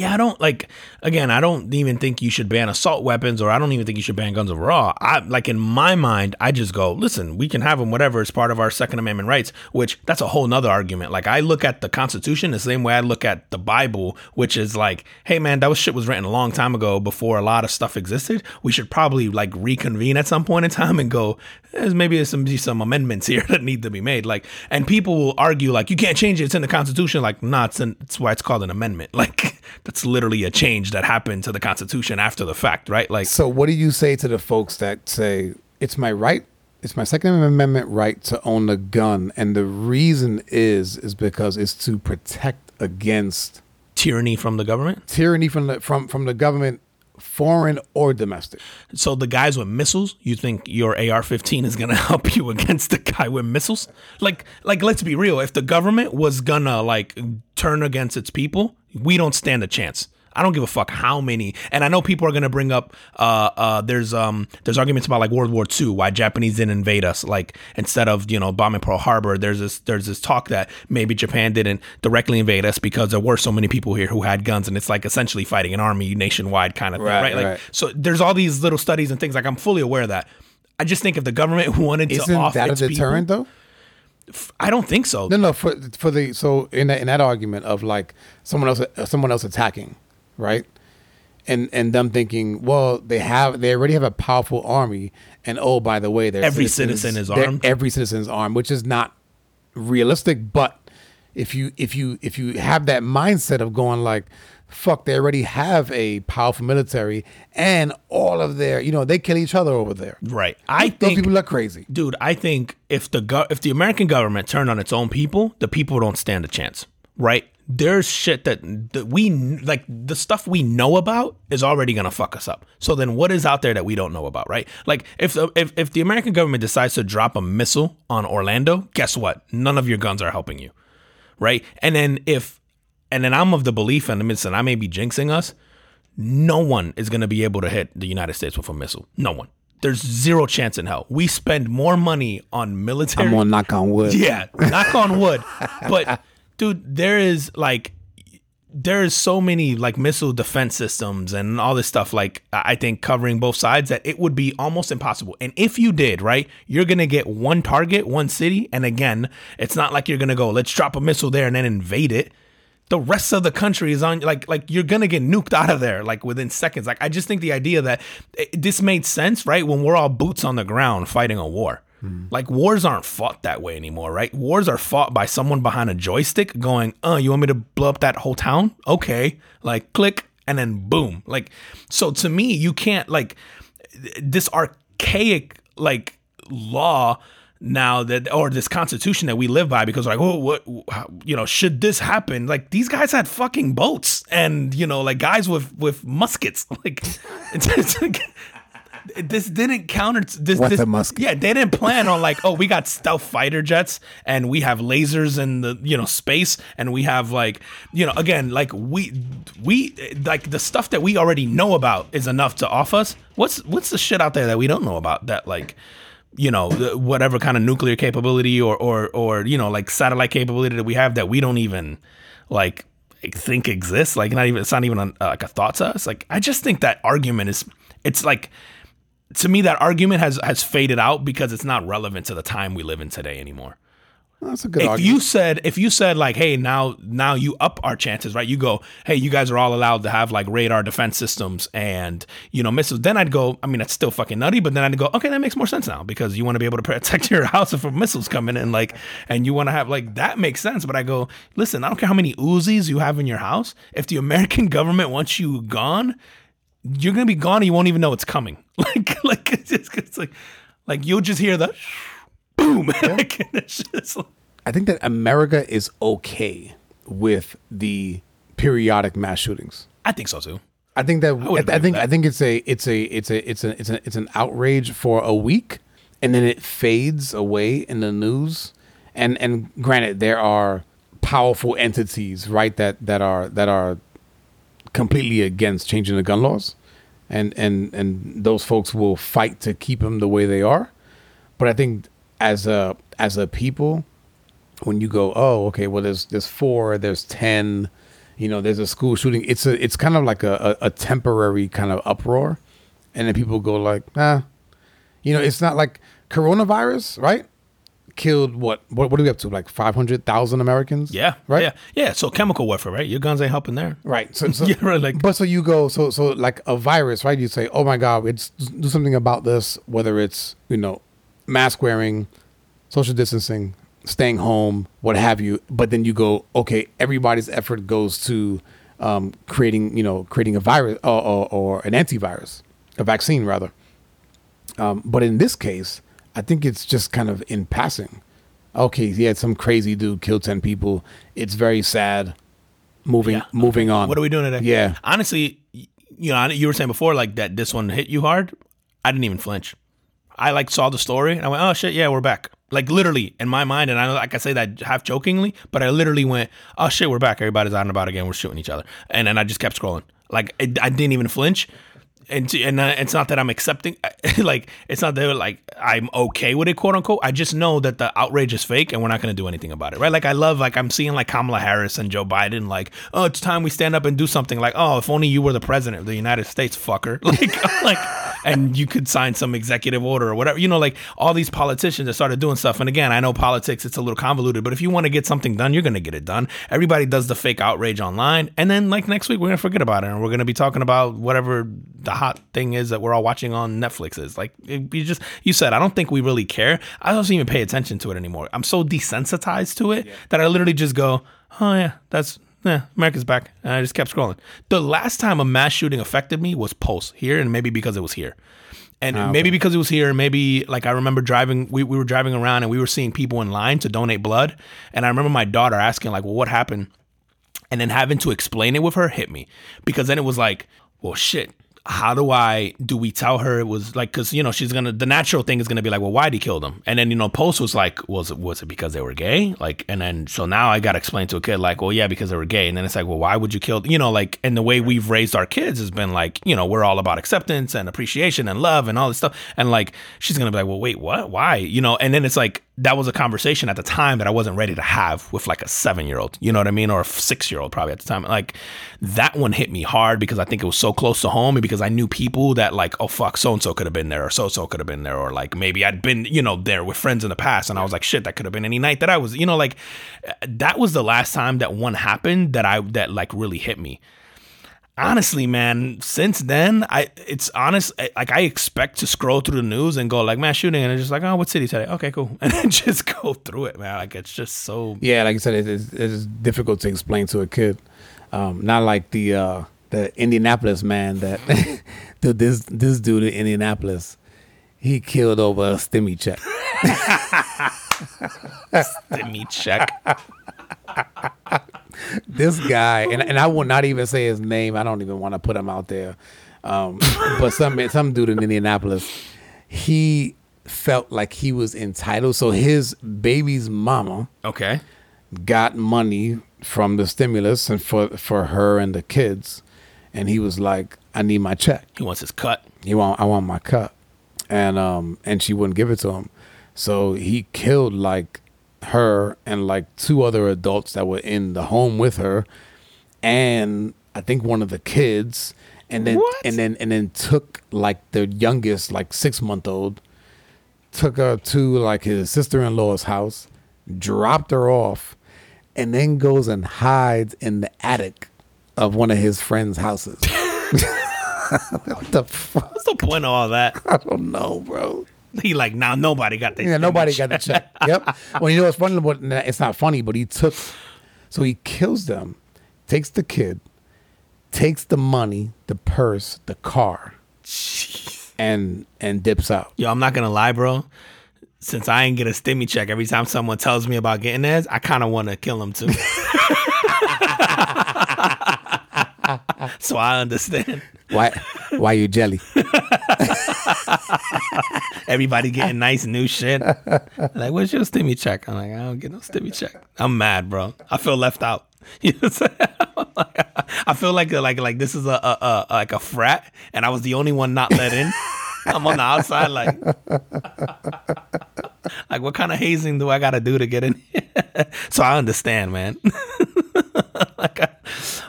Speaker 1: Yeah, I don't like again, I don't even think you should ban assault weapons or I don't even think you should ban guns overall. I like in my mind, I just go, listen, we can have them whatever it's part of our second amendment rights, which that's a whole nother argument. Like I look at the constitution the same way I look at the Bible, which is like, hey man, that was shit was written a long time ago before a lot of stuff existed. We should probably like reconvene at some point in time and go, there's maybe some some amendments here (laughs) that need to be made. Like and people will argue like you can't change it, it's in the constitution. Like, nah, it's in, it's why it's called an amendment. (laughs) Like that's literally a change that happened to the Constitution after the fact, right? Like,
Speaker 2: So, what do you say to the folks that say it's my right, it's my Second Amendment right to own a gun, and the reason is is because it's to protect against
Speaker 1: tyranny from the government.
Speaker 2: tyranny from the from from the government, foreign or domestic.
Speaker 1: So the guys with missiles, you think your AR-15 is gonna (laughs) help you against the guy with missiles? Like, like let's be real. If the government was gonna like turn against its people, we don't stand a chance. I don't give a fuck how many. And I know people are gonna bring up. Uh, uh, there's um, there's arguments about like World War II, why Japanese didn't invade us. Like instead of you know bombing Pearl Harbor, there's this there's this talk that maybe Japan didn't directly invade us because there were so many people here who had guns, and it's like essentially fighting an army nationwide kind of thing,
Speaker 2: Right,
Speaker 1: right? Like
Speaker 2: right.
Speaker 1: so there's all these little studies and things like I'm fully aware of that. I just think if the government wanted to
Speaker 2: Isn't
Speaker 1: off
Speaker 2: that a
Speaker 1: its people-
Speaker 2: deterrent though?
Speaker 1: I don't think so.
Speaker 2: No, no. For for the so in that, in that argument of like someone else uh, someone else attacking, right? And and them thinking, well, they have they already have a powerful army, and oh, by the way,
Speaker 1: Every
Speaker 2: citizens-
Speaker 1: citizen is armed.
Speaker 2: Every citizen is armed, which is not realistic. But if you if you if you have that mindset of going like, fuck, they already have a powerful military, and all of their, you know, they kill each other over there.
Speaker 1: Right. I
Speaker 2: Those
Speaker 1: think
Speaker 2: people are crazy.
Speaker 1: dude, I think if the go- if the American government turned on its own people, the people don't stand a chance, right? There's shit that, that we like the stuff we know about is already gonna fuck us up. So then, what is out there that we don't know about, right? Like if the, if if the American government decides to drop a missile on Orlando, guess what? None of your guns are helping you, right? And then if and then I'm of the belief, and listen, I may be jinxing us, no one is going to be able to hit the United States with a missile. No one. There's zero chance in hell. We spend more money on military.
Speaker 2: I'm gonna knock on wood. (laughs)
Speaker 1: yeah, knock on wood. But dude, there is like there is so many like missile defense systems and all this stuff like I think covering both sides that it would be almost impossible. And if you did, right, you're to get one target, one city, and again, it's not like you're to go let's drop a missile there and then invade it. The rest of the country is on like like you're gonna get nuked out of there like within seconds. Like i just think the idea that it, this made sense right when we're all boots on the ground fighting a war Like wars aren't fought that way anymore, right? Wars are fought by someone behind a joystick going, "Uh, you want me to blow up that whole town? Okay." Like click and then boom. Like so to me, you can't like this archaic like law now that or this constitution that we live by because like oh what you know should this happen like these guys had fucking boats and you know like guys with with muskets (laughs) like (laughs) it's, it's like this didn't counter this, this
Speaker 2: a musket?
Speaker 1: yeah they didn't plan on like oh we got stealth fighter jets and we have lasers in the you know space and we have like you know again like we we like the stuff that we already know about is enough to off us. What's what's the shit out there that we don't know about that like you know whatever kind of nuclear capability or or or you know like satellite capability that we have that we don't even like think exists? Like not even it's not even a, like a thought to us? Like i just think that argument is it's like to me that argument has has faded out because it's not relevant to the time we live in today anymore.
Speaker 2: That's a good
Speaker 1: if
Speaker 2: argument.
Speaker 1: you said if you said like hey now now you up our chances right? You go hey you guys are all allowed to have like radar defense systems and you know missiles. Then i'd go i mean that's still fucking nutty but then i'd go okay that makes more sense now because you want to be able to (laughs) protect your house if missiles coming in like and you want to have like that makes sense. But i go listen i don't care how many uzis you have in your house. If the american (laughs) government wants you gone you're gonna be gone and you won't even know it's coming (laughs) like like it's, just, it's like like you'll just hear the (laughs) boom (laughs) like, it's just like-
Speaker 2: I think that America is okay with the periodic mass shootings.
Speaker 1: I think so too.
Speaker 2: I think that
Speaker 1: would
Speaker 2: I, think
Speaker 1: with
Speaker 2: I think it's a it's a it's a it's a it's a it's an outrage for a week, and then it fades away in the news. And and granted, there are powerful entities, right, that that are that are completely against changing the gun laws, and and and those folks will fight to keep them the way they are. But I think as a as a people, when you go, oh, okay, well, there's there's four, there's ten, you know, there's a school shooting. It's a it's kind of like a, a, a temporary kind of uproar, and then people go like, ah, you know, it's not like coronavirus, right? Killed what? What, what are we up to? Like five hundred thousand Americans?
Speaker 1: Yeah.
Speaker 2: right.
Speaker 1: Yeah. Yeah. So chemical warfare, right? Your guns ain't helping there.
Speaker 2: Right. So, (laughs) so
Speaker 1: Yeah, right, like-
Speaker 2: but so you go, so so like a virus, right? You say, oh my god, it's do something about this. Whether it's you know, mask wearing, social distancing, staying home, what have you. But then you go, okay, everybody's effort goes to um, creating, you know, creating a virus or, or, or an antivirus, a vaccine rather. Um, but in this case, I think it's just kind of in passing. Okay, yeah, some crazy dude killed ten people. It's very sad. Moving,
Speaker 1: Yeah.
Speaker 2: moving on.
Speaker 1: What are we doing today?
Speaker 2: Yeah.
Speaker 1: Honestly, you know, you were saying before like that this one hit you hard. I didn't even flinch. I like saw the story and I went, oh shit, yeah, we're back. Like literally in my mind, and I like I say that half jokingly, but I literally went, oh shit, we're back. Everybody's out and about again. We're shooting each other, and then I just kept scrolling. Like it, I didn't even flinch. And, and uh, it's not that I'm accepting, (laughs) like it's not that like I'm okay with it, quote unquote. I just know that the outrage is fake, and we're not going to do anything about it, right? Like I love, like I'm seeing like Kamala Harris and Joe Biden, like oh, it's time we stand up and do something. Like oh, if only you were the president of the United States, fucker. (laughs) Like (laughs) like, and you could sign some executive order or whatever. You know, like all these politicians that started doing stuff. And again, I know politics; it's a little convoluted, but if you want to get something done, you're going to get it done. Everybody does the fake outrage online, and then like next week we're going to forget about it, and we're going to be talking about whatever the hot thing is that we're all watching on Netflix is. Like it, you just you said, I don't think we really care. I don't even pay attention to it anymore. I'm so desensitized to it that I literally just go, oh yeah, that's yeah, America's back. And I just kept scrolling. The last time a mass shooting affected me was Pulse here, and maybe because it was here. And ah, maybe because it was here, maybe like I remember driving, we, we were driving around and we were seeing people in line to donate blood. And I remember my daughter asking, like, well, what happened? And then having to explain it with her hit me because then it was like, well, shit. How do I do we tell her it was like because you know she's gonna the natural thing is gonna be like well why'd he kill them? And then you know Pulse was like was it was it because they were gay? Like and then so now I gotta explain to a kid like well yeah because they were gay. And then it's like well why would you kill you know like and the way we've raised our kids has been like you know we're all about acceptance and appreciation and love and all this stuff. And like she's gonna be like well wait what? Why? You know and then it's like that was a conversation at the time that I wasn't ready to have with like a seven year old, you know what I mean? Or a six year old probably at the time. Like that one hit me hard because I think it was so close to home and because I knew people that like, oh fuck, so and so could have been there or so so could have been there. Or like maybe I'd been, you know, there with friends in the past and I was like, shit, that could have been any night that I was, you know, like that was the last time that one happened that I, that like really hit me. Honestly, man, since then, I it's honest. I- Like I expect to scroll through the news and go like, man, shooting, and it's just like, oh, what city today? Okay, cool, (laughs) and then just go through it, man. Like it's just so.
Speaker 2: Yeah, like I said, it is it's difficult to explain to a kid. Um, not like the uh, the Indianapolis man that (laughs) dude, this this dude in Indianapolis, he killed over a stimmy check. (laughs)
Speaker 1: Me check.
Speaker 2: This guy, and, and I will not even say his name. I don't even want to put him out there. Um, but some some dude in Indianapolis, he felt like he was entitled. So his baby's mama
Speaker 1: Okay.
Speaker 2: got money from the stimulus and for for her and the kids, and he was like, "I need my check.
Speaker 1: He wants his cut.
Speaker 2: He want I want my cut," and um and she wouldn't give it to him, so he killed like her and like two other adults that were in the home with her, and I think one of the kids, and then
Speaker 1: What?
Speaker 2: and then and then took like the youngest like six month old, took her to like his sister in law's house, dropped her off, and then goes and hides in the attic of one of his friends' houses. (laughs) what the fuck?
Speaker 1: What's the point of all that?
Speaker 2: I don't know, bro. (laughs)
Speaker 1: He like now nobody got the
Speaker 2: Yeah, nobody got the check. (laughs) Yep. Well, you know what's funny? But it's not funny. But he took, so he kills them, takes the kid, takes the money, the purse, the car, and and dips out.
Speaker 1: Yo, I'm not gonna lie, bro. Since I ain't get a stimmy check every time someone tells me about getting theirs, I kind of want to kill them too. (laughs) (laughs) so I understand.
Speaker 2: Why? Why you jelly? (laughs)
Speaker 1: Everybody getting nice new shit. Like, what's your stimmy check? I'm like, I don't get no stimmy check. I'm mad, bro. I feel left out. (laughs) You know what I'm saying? I feel like like like this is a, a, a like a frat, and I was the only one not let in. (laughs) I'm on the outside, like, (laughs) like what kind of hazing do I got to do to get in? (laughs) so I understand, man. like, I,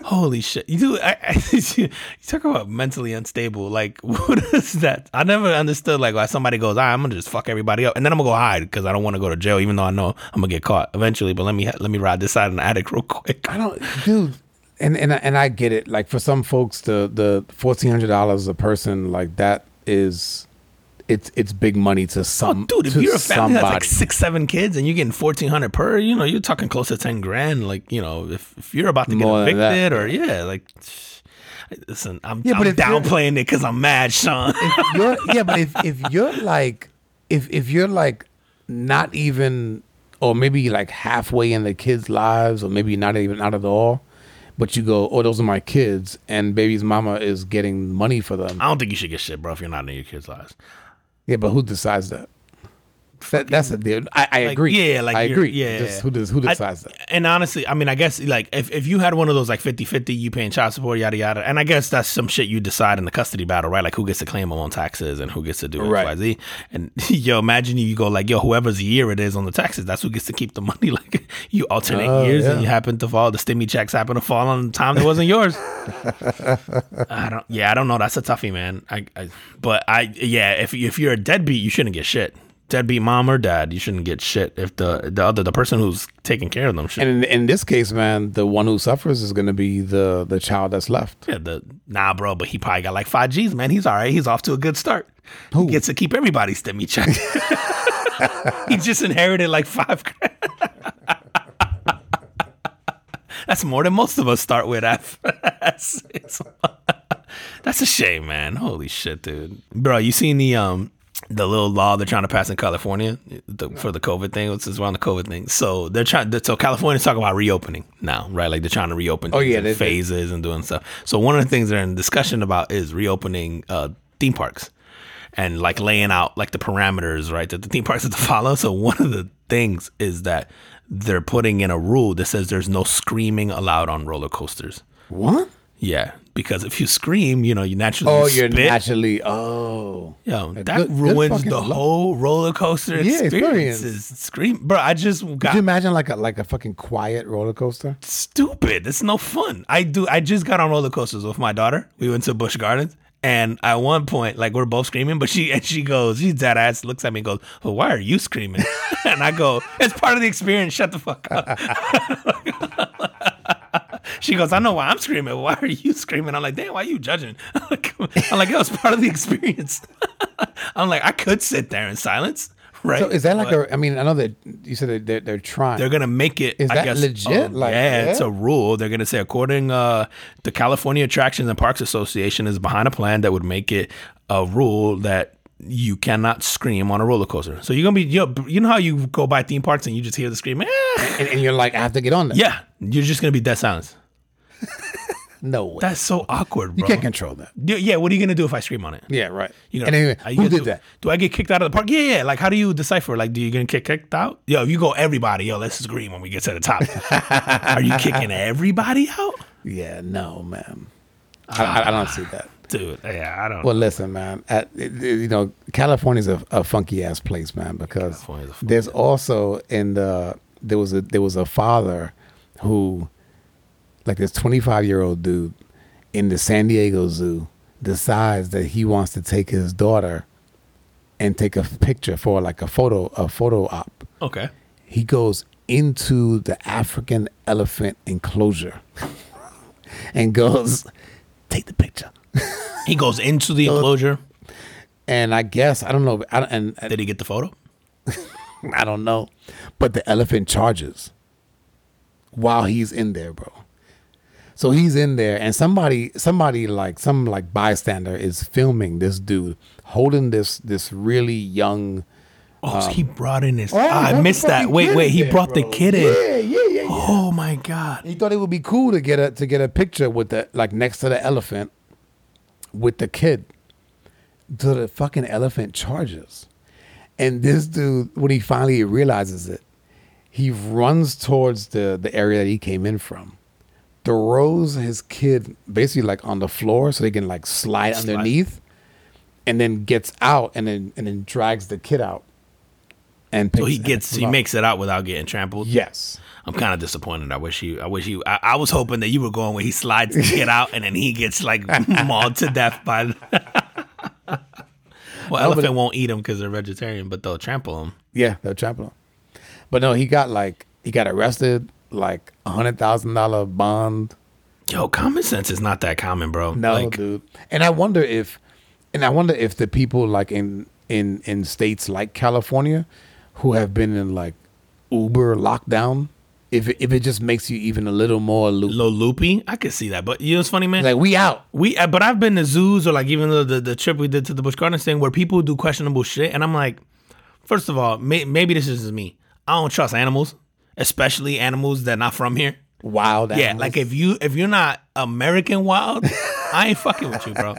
Speaker 1: holy shit, you do. I, I, you talk about mentally unstable. Like, what is that? I never understood. Like, why somebody goes, "Ah, I'm gonna just fuck everybody up, and then I'm gonna go hide because I don't want to go to jail, even though I know I'm gonna get caught eventually. But let me let me ride this side in the attic real quick.
Speaker 2: I don't, dude. And and and I get it. Like for some folks, the the fourteen hundred dollars a person, like that is, it's it's big money to some.
Speaker 1: Oh, dude, if you're a family that's like six, seven kids and you're getting fourteen hundred per, you know, you're talking close to ten grand. Like, you know, if, if you're about to get
Speaker 2: More
Speaker 1: evicted or yeah, like, listen, I'm,
Speaker 2: Yeah,
Speaker 1: I'm
Speaker 2: but
Speaker 1: downplaying it because I'm mad, Sean. (laughs)
Speaker 2: yeah, but if if you're like if if you're like not even or maybe like halfway in the kids' lives or maybe not even out of the all, but you go, oh, those are my kids, and baby's mama is getting money for them.
Speaker 1: I don't think you should get shit, bro, if you're not in your kids' lives.
Speaker 2: Yeah, but who decides that? That that's a deal. I, I
Speaker 1: Like,
Speaker 2: agree.
Speaker 1: Yeah, like
Speaker 2: I agree.
Speaker 1: Yeah,
Speaker 2: Just who does who
Speaker 1: I-
Speaker 2: decides that?
Speaker 1: And honestly, I mean, I guess like if, if you had one of those like 50-50, you paying child support, yada yada, and I guess that's some shit you decide in the custody battle, right? Like who gets to claim them on taxes and who gets to do X,
Speaker 2: Right.
Speaker 1: Y, Z. And (laughs) yo, imagine you go like, yo, whoever's year it is on the taxes, that's who gets to keep the money. (laughs) Like you alternate
Speaker 2: Oh,
Speaker 1: years, and you happen to fall. The stimmy checks happen to fall on the time that wasn't yours. (laughs) I don't. Yeah, I don't know. That's a toughie, man. I, I but I yeah. If if you're a deadbeat, you shouldn't get shit. Deadbeat mom or dad, you shouldn't get shit. If the the other the person who's taking care of them should.
Speaker 2: And in, in this case, man, the one who suffers is going to be the the child that's left.
Speaker 1: yeah, the nah, bro. But he probably got like five G's, man. He's all right. He's off to a good start. He gets to keep everybody's stimmy check. (laughs) he just inherited like five grand. That's more than most of us start with. (laughs) That's, (laughs) that's a shame, man. Holy shit, dude, bro. You seen the um the little law they're trying to pass in California the, for the COVID thing? What's this around the COVID thing? So they're trying. So California's talking about reopening now, right? Like they're trying to reopen.
Speaker 2: Oh, yeah,
Speaker 1: in
Speaker 2: they- they-
Speaker 1: phases and doing stuff. So one of the things they're in discussion about is reopening uh, theme parks and like laying out like the parameters, right, that the theme parks have to (laughs) follow. So one of the things is that they're putting in a rule that says there's no screaming allowed on roller coasters.
Speaker 2: What?
Speaker 1: Yeah, because if you scream, you know, you naturally
Speaker 2: Oh, you're naturally. Oh,
Speaker 1: Yo, that
Speaker 2: good
Speaker 1: ruins
Speaker 2: fucking
Speaker 1: the
Speaker 2: law.
Speaker 1: whole roller coaster
Speaker 2: Yeah,
Speaker 1: experience.
Speaker 2: experience.
Speaker 1: Scream, bro. I just got.
Speaker 2: could you imagine like a like a fucking quiet roller coaster?
Speaker 1: stupid. It's no fun. I do. I just got on roller coasters with my daughter. We went to Busch Gardens, and at one point, like we're both screaming, but she and she goes, she's dead ass, looks at me, and goes, "Well, why are you screaming?" (laughs) and I go, "It's part of the experience. Shut the fuck up." (laughs) (laughs) she goes, I know why I'm screaming. Why are you screaming? I'm like, damn, why are you judging? (laughs) I'm like, I'm like, it was part of the experience. (laughs) I'm like, I could sit there in silence, right?
Speaker 2: So is that like
Speaker 1: But
Speaker 2: a? I mean, I know that you said that they're, they're trying.
Speaker 1: They're gonna make it.
Speaker 2: Is
Speaker 1: I
Speaker 2: that
Speaker 1: guess,
Speaker 2: legit?
Speaker 1: um,
Speaker 2: Like,
Speaker 1: yeah, it's a rule. They're gonna say according uh, the California Attractions and Parks Association is behind a plan that would make it a rule that you cannot scream on a roller coaster. So you're gonna be, you know, you know how you go by theme parks and you just hear the scream. "Ah!"
Speaker 2: and, and you're like, I have to get on that.
Speaker 1: Yeah, you're just gonna be dead silence. (laughs)
Speaker 2: No way.
Speaker 1: That's so awkward,
Speaker 2: you can't control that.
Speaker 1: Yeah, what are you gonna do if I scream on it?
Speaker 2: Yeah, right.
Speaker 1: You
Speaker 2: and anyway,
Speaker 1: you
Speaker 2: who did
Speaker 1: do,
Speaker 2: that?
Speaker 1: Do I get kicked out of the park? Yeah, yeah. Like, how do you decipher? Like, do you gonna get kicked out? Yo, you go everybody. Yo, let's scream when we get to the top. (laughs) are you kicking everybody out,
Speaker 2: Yeah, no, man. I, I, I don't see that.
Speaker 1: Dude? Yeah, I don't.
Speaker 2: Well, listen, man. At, you know, California's a, a funky ass place, man. Because there's also in the there was a there was a father who, like this 25 year old dude, in the San Diego Zoo, decides that he wants to take his daughter, and take a picture for like a photo a photo op.
Speaker 1: okay.
Speaker 2: He goes into the African elephant enclosure, (laughs) and goes, take the picture. (laughs)
Speaker 1: He goes into the enclosure.
Speaker 2: And I guess I don't know. I, and, and
Speaker 1: Did he get the photo? (laughs)
Speaker 2: I don't know, but the elephant charges while he's in there, bro. So he's in there, and somebody, somebody like some like bystander is filming this dude holding this this really young.
Speaker 1: Oh, so he brought in his.
Speaker 2: Um, Oh,
Speaker 1: I missed that. Wait, wait. He
Speaker 2: there,
Speaker 1: brought the kid in.
Speaker 2: Yeah, yeah, yeah, yeah.
Speaker 1: Oh my god.
Speaker 2: He thought it would be cool to get a to get a picture with the like next to the elephant with the kid. So the fucking elephant charges. And this dude, when he finally realizes it, he runs towards the, the area that he came in from, throws his kid basically like on the floor so they can like slide,
Speaker 1: Slide.
Speaker 2: underneath, and then gets out and then and then drags the kid out. And
Speaker 1: So he gets he
Speaker 2: up.
Speaker 1: makes it out without getting trampled.
Speaker 2: yes.
Speaker 1: I'm kind of disappointed. I wish you. I wish you. I, I was hoping that you were going where he slides the kid out and then he gets like mauled to death by. (laughs) well,
Speaker 2: but
Speaker 1: elephant
Speaker 2: it-
Speaker 1: won't eat him because they're vegetarian, but they'll trample him.
Speaker 2: Yeah, they'll trample him. But no, he got like he got arrested, like a hundred thousand dollar bond.
Speaker 1: Yo, common sense is not that common, bro.
Speaker 2: No,
Speaker 1: like,
Speaker 2: dude. And I wonder if, and I wonder if the people like in in in states like California, who have been in like Uber lockdown, if it, if it just makes you even a little more loop.
Speaker 1: low loopy. I could see that, but you know what's funny, man?
Speaker 2: Like we out.
Speaker 1: We, uh, but I've been to zoos or like even the, the the trip we did to the Busch Gardens thing where people do questionable shit, and I'm like, first of all, may, maybe this is just me. I don't trust animals, especially animals that not from here.
Speaker 2: Wild.
Speaker 1: Yeah,
Speaker 2: animals.
Speaker 1: like if you if you're not American wild, (laughs) I ain't fucking with you, bro.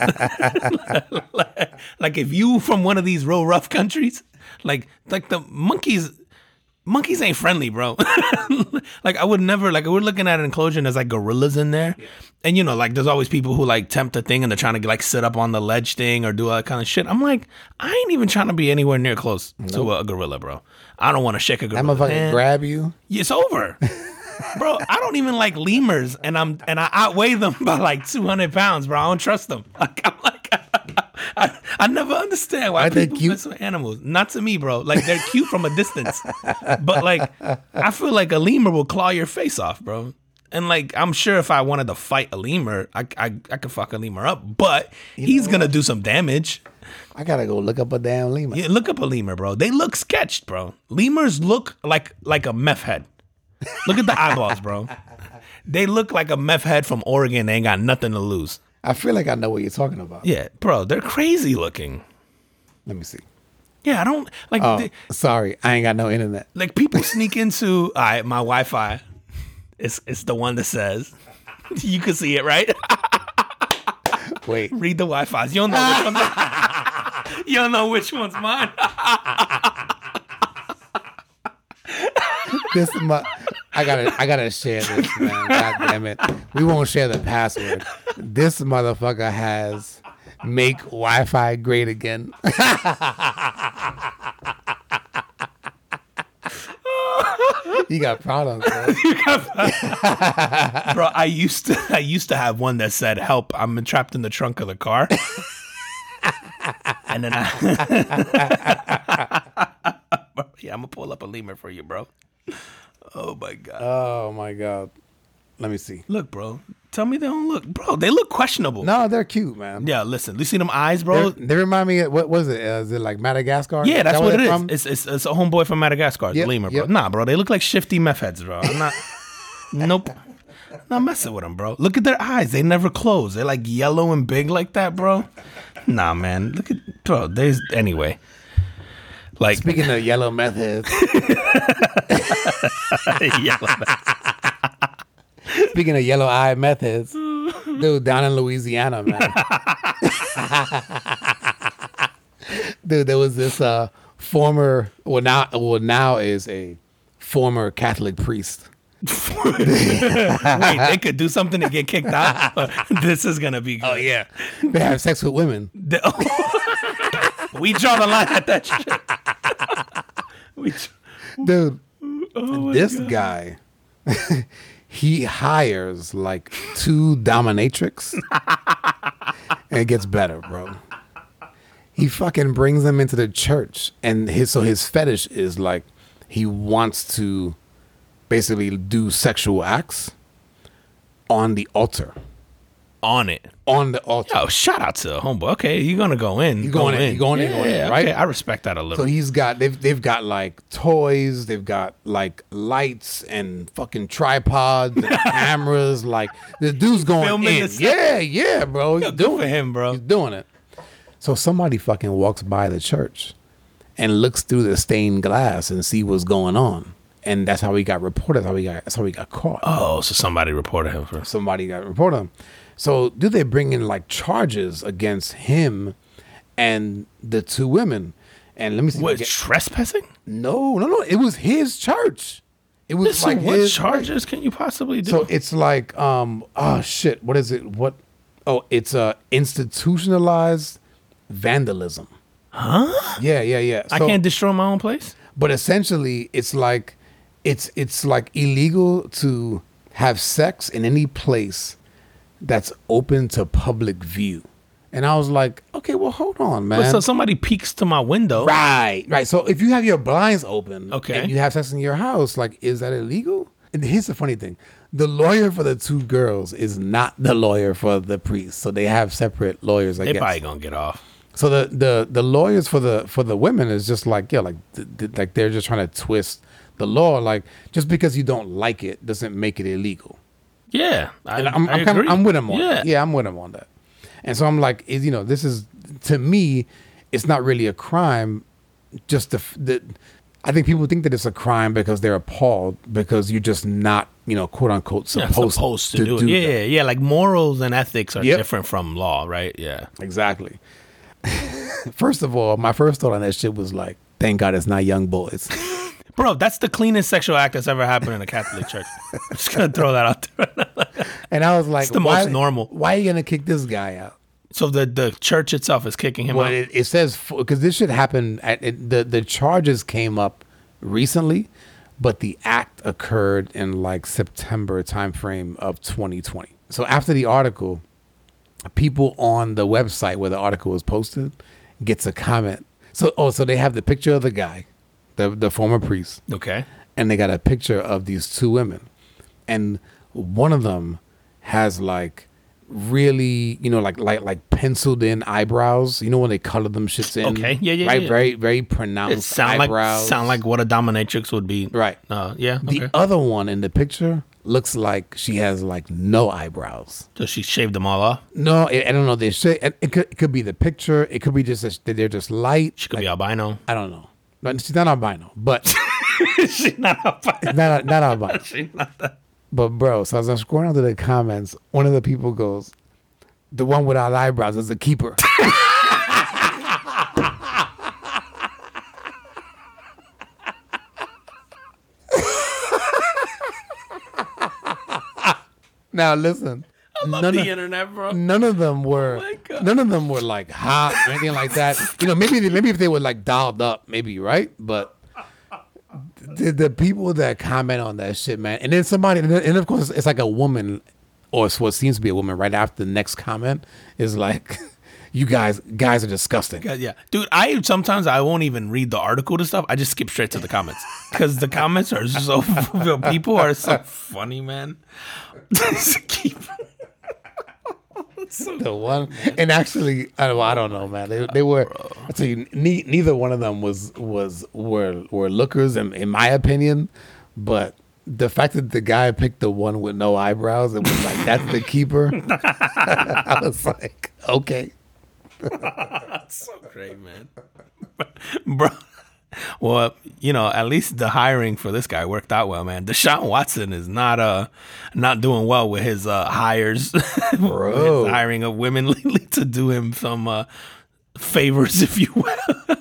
Speaker 1: (laughs) like if you from one of these real rough countries, like like the monkeys monkeys ain't friendly, bro. (laughs) like I would never like we're looking at an enclosure and there's like gorillas in there. And you know, like there's always people who like tempt a thing and they're trying to like sit up on the ledge thing or do all that kind of shit. I'm like, I ain't even trying to be anywhere near close to a, gorilla, bro. I don't want to shake a gorilla.
Speaker 2: motherfucker
Speaker 1: hand
Speaker 2: grab you.
Speaker 1: it's over. (laughs) bro, I don't even like lemurs, and I'm and I outweigh them (laughs) by like 200 pounds, bro. I don't trust them. Like I'm like, I, I never understand why
Speaker 2: they
Speaker 1: people
Speaker 2: cute?
Speaker 1: mess with animals. Not to me, bro. Like they're cute from a distance, but like I feel like a lemur will claw your face off, bro. And like I'm sure if I wanted to fight a lemur, I I, I could fuck a lemur up, but he's gonna do some damage.
Speaker 2: I gotta go look up a damn lemur.
Speaker 1: Yeah, look up a lemur, bro. They look sketched, bro. Lemurs look like like a meth head. Look at the eyeballs, bro. (laughs) They look like a meth head from Oregon. They ain't got nothing to lose.
Speaker 2: I feel like I know what you're talking about.
Speaker 1: Yeah, bro. They're crazy looking.
Speaker 2: Let me see.
Speaker 1: Yeah, I don't like.
Speaker 2: Oh,
Speaker 1: they-
Speaker 2: sorry, I ain't got no internet.
Speaker 1: like people sneak into (laughs) all right, my Wi-Fi. It's it's the one that says you can see it, right? (laughs)
Speaker 2: Wait,
Speaker 1: Read the Wi-Fi's. You don't know which one. (laughs) you don't know which one's mine.
Speaker 2: this is my. I gotta, I gotta share this, man. God damn it. We won't share the password. This motherfucker has make Wi-Fi great again. (laughs) you got problems, bro.
Speaker 1: Bro, I used to I used to have one that said help, I'm trapped in the trunk of the car. and then I (laughs) Yeah, I'm gonna pull up a lemur for you, bro. Oh my god.
Speaker 2: Oh my god. Let me see.
Speaker 1: Look, bro. Tell me they don't look, bro. They look questionable.
Speaker 2: No, they're cute, man.
Speaker 1: Yeah, listen. You see them eyes, bro?
Speaker 2: They're- they remind me. Of, what was it? Uh, is it like Madagascar?
Speaker 1: yeah, that's
Speaker 2: that
Speaker 1: what
Speaker 2: where
Speaker 1: it is.
Speaker 2: from?
Speaker 1: It's, it's it's a homeboy from Madagascar.
Speaker 2: Yep,
Speaker 1: lemur, bro.
Speaker 2: yep.
Speaker 1: Nah, bro. They look like shifty meth heads, bro. I'm not. (laughs) nope. Not messing with them, bro. Look at their eyes. They never close. They're like yellow and big like that, bro. Nah, man. Look at bro. There's anyway. Like
Speaker 2: Speaking of yellow methods, (laughs) (laughs)
Speaker 1: yellow. (laughs)
Speaker 2: speaking of yellow eye methods, dude, down in Louisiana, man. (laughs) dude, there was this uh former, well now, well now is a former Catholic priest.
Speaker 1: Wait, they could do something to get kicked out. this is gonna be good. Oh
Speaker 2: yeah, they have sex with women.
Speaker 1: we draw the line at that shit. we,
Speaker 2: dude
Speaker 1: Oh
Speaker 2: this guy (laughs) he hires like two dominatrix. And it gets better bro. He fucking brings them into the church and his so his fetish is like he wants to basically do sexual acts on the altar
Speaker 1: on it.
Speaker 2: on the altar
Speaker 1: Yo, shout out to the homeboy. Okay, you're gonna go in.
Speaker 2: You going in, you going in, going in,
Speaker 1: Yeah,
Speaker 2: right?
Speaker 1: okay, I respect that a little.
Speaker 2: So he's got they've they've got like toys, they've got like lights and fucking tripods and (laughs) cameras. Like the dude's going
Speaker 1: Filming
Speaker 2: in. Yeah, yeah, bro. He's
Speaker 1: Good
Speaker 2: doing it.
Speaker 1: him, bro.
Speaker 2: He's doing it. So somebody fucking walks by the church and looks through the stained glass and see what's going on. And that's how he got reported. That's how he got that's how he got caught.
Speaker 1: Oh, so somebody reported him for.
Speaker 2: Somebody got reported him. So do they bring in like charges against him and the two women? And let me see.
Speaker 1: What
Speaker 2: get-
Speaker 1: trespassing?
Speaker 2: no, no, no. It was his church. It was
Speaker 1: So
Speaker 2: like
Speaker 1: what
Speaker 2: his
Speaker 1: charges can you possibly do?
Speaker 2: So it's like um oh shit, what is it? What oh it's uh institutionalized vandalism. Huh? Yeah, yeah, yeah.
Speaker 1: I can't destroy my own place.
Speaker 2: but essentially it's like it's it's like illegal to have sex in any place that's open to public view. And I was like, okay, well hold on, man.
Speaker 1: So somebody peeks to my window.
Speaker 2: Right, right. So if you have your blinds open,
Speaker 1: Okay.
Speaker 2: and you have sex in your house, like, is that illegal? And here's the funny thing: the lawyer for the two girls is not the lawyer for the priest, so they have separate lawyers. I
Speaker 1: They
Speaker 2: guess.
Speaker 1: probably gonna get off.
Speaker 2: So the, the the lawyers for the for the women is just like yeah, like th- th- like they're just trying to twist the law. Like just because you don't like it doesn't make it illegal.
Speaker 1: Yeah, I,
Speaker 2: And I'm
Speaker 1: I
Speaker 2: I'm, kind of. I'm with him on
Speaker 1: yeah.
Speaker 2: that. Yeah, I'm with him on that. And so I'm like, is you know, this is to me, it's not really a crime. Just the, the I think people think that it's a crime because they're appalled because you're just not, you know, quote unquote
Speaker 1: Yeah,
Speaker 2: supposed,
Speaker 1: supposed, to, do, it.
Speaker 2: that.
Speaker 1: Yeah, yeah, like morals and ethics are
Speaker 2: Yep.
Speaker 1: different from law, right? Yeah.
Speaker 2: Exactly. (laughs) first of all, my first thought on that shit was like, thank God it's not young boys. (laughs)
Speaker 1: Bro, that's the cleanest sexual act that's ever happened in a Catholic church. (laughs) I'm just gonna throw that out there. (laughs)
Speaker 2: And I was like,
Speaker 1: the
Speaker 2: why,
Speaker 1: most normal.
Speaker 2: Why are you gonna kick this guy out?
Speaker 1: so the the church itself is kicking him
Speaker 2: Well,
Speaker 1: out.
Speaker 2: it, it says because this should happen. At, it, the the charges came up recently, but the act occurred in like September timeframe of 2020. So after the article, people on the website where the article was posted gets a comment. So oh, so they have the picture of the guy, the the former priest,
Speaker 1: okay.
Speaker 2: and they got a picture of these two women and one of them has like really you know like like like penciled in eyebrows you know when they color them shits in
Speaker 1: Okay. Yeah, yeah,
Speaker 2: right
Speaker 1: yeah.
Speaker 2: very very
Speaker 1: It
Speaker 2: pronounced
Speaker 1: sound like sound like what a dominatrix would be.
Speaker 2: right
Speaker 1: Uh, yeah.
Speaker 2: the other one in the picture looks like she has like no eyebrows
Speaker 1: so she shaved them all off.
Speaker 2: no i, I don't know they say it, it could, it could be the picture it could be just that they're just light
Speaker 1: She could
Speaker 2: like,
Speaker 1: be albino.
Speaker 2: i don't know but she's not albino but (laughs)
Speaker 1: She's not albino.
Speaker 2: not not albino (laughs)
Speaker 1: She's not that.
Speaker 2: But bro, so as I'm scrolling through the comments, one of the people goes, "The one without eyebrows is a keeper." (laughs) now listen,
Speaker 1: Love
Speaker 2: none
Speaker 1: the
Speaker 2: of,
Speaker 1: internet, bro.
Speaker 2: none of them were oh
Speaker 1: my God.
Speaker 2: none of them were like hot or anything like that. You know, maybe maybe if they were like dialed up, maybe right, but. The, the people that comment on that shit, man, and then somebody, and, then, and of course, it's like a woman, or it's what seems to be a woman. Right after the next comment is like, (laughs) you guys guys are disgusting.
Speaker 1: Yeah, yeah, dude. I sometimes I won't even read the article to stuff. I just skip straight to the comments because the comments are so (laughs) people are so funny, man. (laughs) Keep- (laughs)
Speaker 2: the one and actually I don't, I don't know man they, they were I tell you ne- neither one of them was was were were lookers in, in my opinion but the fact that the guy picked the one with no eyebrows and was like that's the keeper (laughs) (laughs) I was like okay
Speaker 1: so great, man. Bro. (laughs) Well, you know, at least the hiring for this guy worked out well, man. Deshaun Watson is not uh not doing well with his uh hires, (laughs)
Speaker 2: Bro.
Speaker 1: his hiring of women (laughs) lately to do him some uh favors, if you will.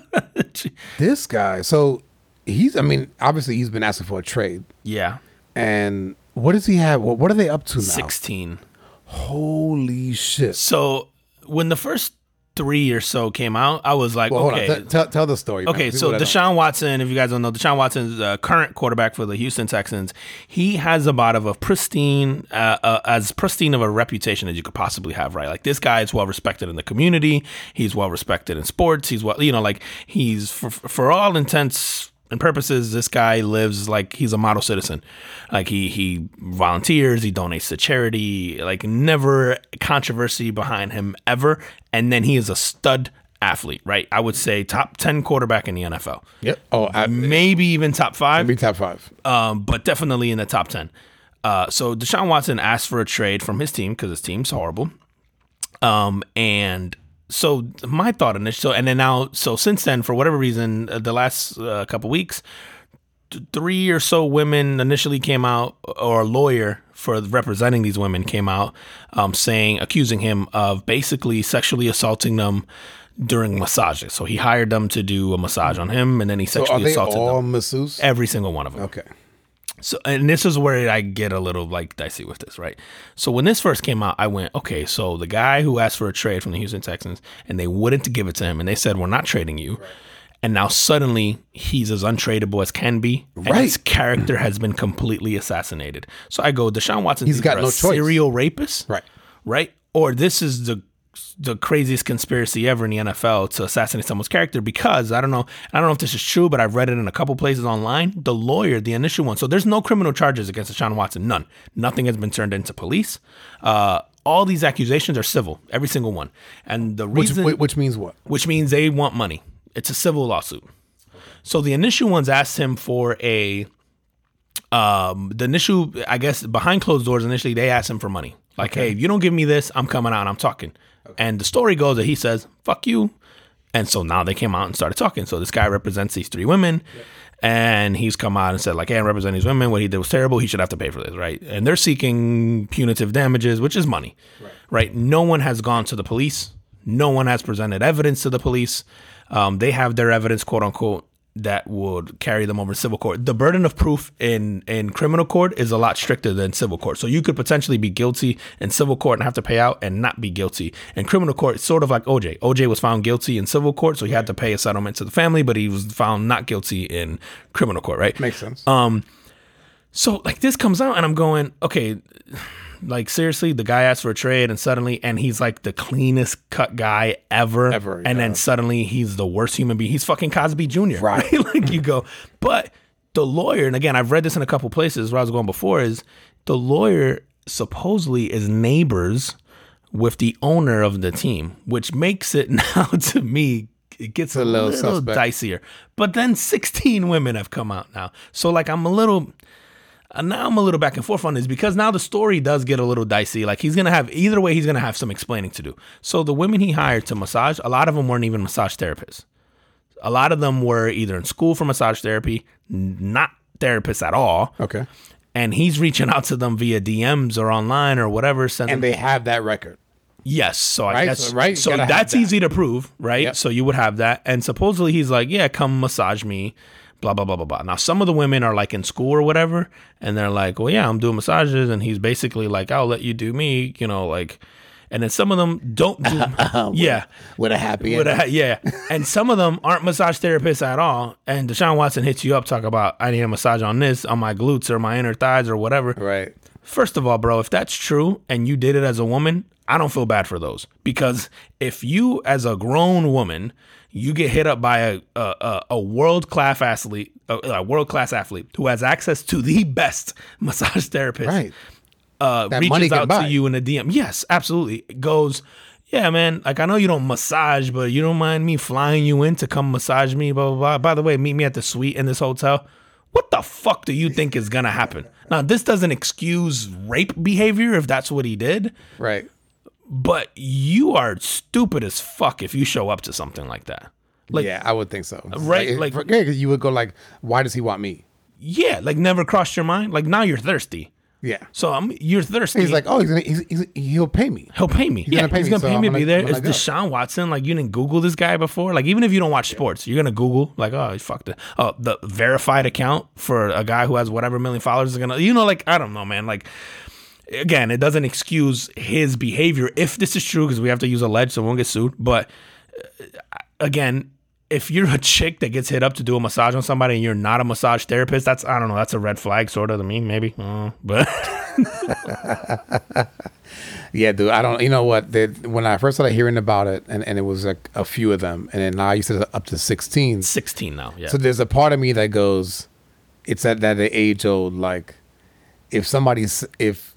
Speaker 2: this guy so he's I mean obviously he's been asking for a trade
Speaker 1: yeah,
Speaker 2: and what does he have what, what are they up to now
Speaker 1: sixteen.
Speaker 2: holy shit
Speaker 1: So when the first three or so came out, I was like,
Speaker 2: well,
Speaker 1: okay,
Speaker 2: hold on. Tell, tell the story.
Speaker 1: Okay, so Deshaun Watson, if you guys don't know, Deshaun Watson's uh, current quarterback for the Houston Texans. He has about of a pristine, uh, uh, as pristine of a reputation as you could possibly have, right? Like this guy is well respected in the community. He's well respected in sports. He's well, you know, like he's for, for all intents and purposes, this guy lives like he's a model citizen. Like he he volunteers, he donates to charity. Like never controversy behind him ever. And then he is a stud athlete, right? I would say top ten quarterback in the NFL.
Speaker 2: yep oh I,
Speaker 1: Maybe even top five,
Speaker 2: be top five
Speaker 1: um, but definitely in the top ten. Uh, so Deshaun Watson asked for a trade from his team because his team's horrible. Um, and so my thought initially, so, and then now, so since then, for whatever reason, uh, the last uh, couple weeks, th- three or so women initially came out, or a lawyer for representing these women came out, um, saying, accusing him of basically sexually assaulting them during massages. So he hired them to do a massage on him, and then he
Speaker 2: so
Speaker 1: sexually
Speaker 2: they
Speaker 1: assaulted
Speaker 2: all
Speaker 1: them.
Speaker 2: masseuse
Speaker 1: Every single one of them.
Speaker 2: okay
Speaker 1: So, and this is where I get a little like dicey with this, right? So, when this first came out, I went, okay, so the guy who asked for a trade from the Houston Texans and they wouldn't give it to him and they said, we're not trading you. And now suddenly he's as untradeable as can be. And
Speaker 2: Right.
Speaker 1: his character has been completely assassinated. So I go, Deshaun Watson,
Speaker 2: He's got
Speaker 1: a
Speaker 2: no choice.
Speaker 1: serial rapist.
Speaker 2: Right.
Speaker 1: Right. Or this is the the craziest conspiracy ever in the NFL to assassinate someone's character because I don't know I don't know if this is true, but I've read it in a couple places online. The lawyer, the initial one, so there's no criminal charges against Deshaun Watson, none. Nothing has been turned into police. Uh, all these accusations are civil, every single one, and the
Speaker 2: which
Speaker 1: reason
Speaker 2: whi- which means what
Speaker 1: which means they want money. It's a civil lawsuit. So the initial ones asked him for a um the initial I guess behind closed doors initially they asked him for money. Like, hey, if you don't give me this, I'm coming out I'm talking. And the story goes that he says, fuck you. And so now they came out and started talking. So this guy represents these three women. And he's come out and said, like, hey, I represent these women. What he did was terrible. He should have to pay for this, right? And they're seeking punitive damages, which is money, right? No one has gone to the police. No one has presented evidence to the police. Um, they have their evidence, quote unquote, that would carry them over civil court. The burden of proof in in criminal court is a lot stricter than civil court. So you could potentially be guilty in civil court and have to pay out and not be guilty. In criminal court, it's sort of like OJ. OJ was found guilty in civil court, so he had to pay a settlement to the family, but he was found not guilty in criminal court, right?
Speaker 2: makes sense Um
Speaker 1: So like this comes out and I'm going, okay, like seriously, the guy asked for a trade and suddenly and he's like the cleanest cut guy ever.
Speaker 2: Ever,
Speaker 1: And
Speaker 2: yeah.
Speaker 1: then suddenly he's the worst human being. He's fucking Cosby Jr. (laughs)
Speaker 2: Right.
Speaker 1: like you go. But the lawyer, and again, I've read this in a couple places where I was going before, is the lawyer supposedly is neighbors with the owner of the team, which makes it (laughs) now to me it gets a,
Speaker 2: little
Speaker 1: little, dicier. But then 16 women have come out now. So like I'm a little uh, now I'm a little back and forth on this because now the story does get a little dicey. Like he's gonna have either way, he's gonna have some explaining to do. So the women he hired to massage, a lot of them weren't even massage therapists. A lot of them were either in school for massage therapy, not therapists at all.
Speaker 2: okay
Speaker 1: And he's reaching out to them via DMs or online or whatever. Sending
Speaker 2: and they have that record
Speaker 1: Yes, so I guess
Speaker 2: so- right,
Speaker 1: So that's
Speaker 2: that.
Speaker 1: easy to prove, right?
Speaker 2: Yep.
Speaker 1: So you would have that, and supposedly he's like, "Yeah, come massage me," blah blah blah blah blah. Now some of the women are like in school or whatever, and they're like, "Well, yeah, I'm doing massages," and he's basically like, "I'll let you do me," you know, like, and then some of them don't do, (laughs) (laughs) yeah,
Speaker 2: with a happy
Speaker 1: with a, yeah, and some of them aren't massage therapists at all. And Deshaun Watson hits you up, talk about, "I need a massage on this, on my glutes or my inner thighs or whatever."
Speaker 2: right
Speaker 1: First of all, bro, if that's true and you did it as a woman, I don't feel bad for those because if you, as a grown woman, you get hit up by a a, a world class athlete, a, world class athlete who has access to the best (laughs) massage therapist,
Speaker 2: Right.
Speaker 1: uh, reaches out
Speaker 2: buy.
Speaker 1: to you in a DM. Yes, absolutely. Goes, yeah, man. Like I know you don't massage, but you don't mind me flying you in to come massage me. Blah blah blah. By the way, meet me at the suite in this hotel. What the fuck do you think is gonna happen? Now, this doesn't excuse rape behavior if that's what he did,
Speaker 2: Right.
Speaker 1: But you are stupid as fuck if you show up to something like that. Like,
Speaker 2: yeah, I would think so.
Speaker 1: Uh, right,
Speaker 2: Like,
Speaker 1: like-
Speaker 2: yeah, you would go like, why does he want me?
Speaker 1: yeah, like never crossed your mind. Like now you're thirsty.
Speaker 2: Yeah.
Speaker 1: So I'm you're thirsty.
Speaker 2: He's like, oh, he's gonna, he's, he's, he'll pay me.
Speaker 1: He'll pay me. yeah,
Speaker 2: gonna pay
Speaker 1: he's
Speaker 2: me,
Speaker 1: gonna
Speaker 2: so
Speaker 1: pay me to be there. It's. Deshaun Watson. Like you didn't Google this guy before. Like even if you don't watch sports, you're gonna Google like, oh, fuck the oh the verified account for a guy who has whatever million followers is gonna. You know, like I don't know, man. Like again, it doesn't excuse his behavior if this is true because we have to use a alleged, so we won't get sued. But uh, again. If you're a chick that gets hit up to do a massage on somebody and you're not a massage therapist, that's I don't know, that's a red flag, sort of to me, maybe. Uh, but (laughs)
Speaker 2: Yeah, dude. I don't. You know what? They, when I first started hearing about it, and, and it was like a few of them, and then now you said up to sixteen.
Speaker 1: 16 now, yeah.
Speaker 2: So there's a part of me that goes, it's at that age old like, if somebody's if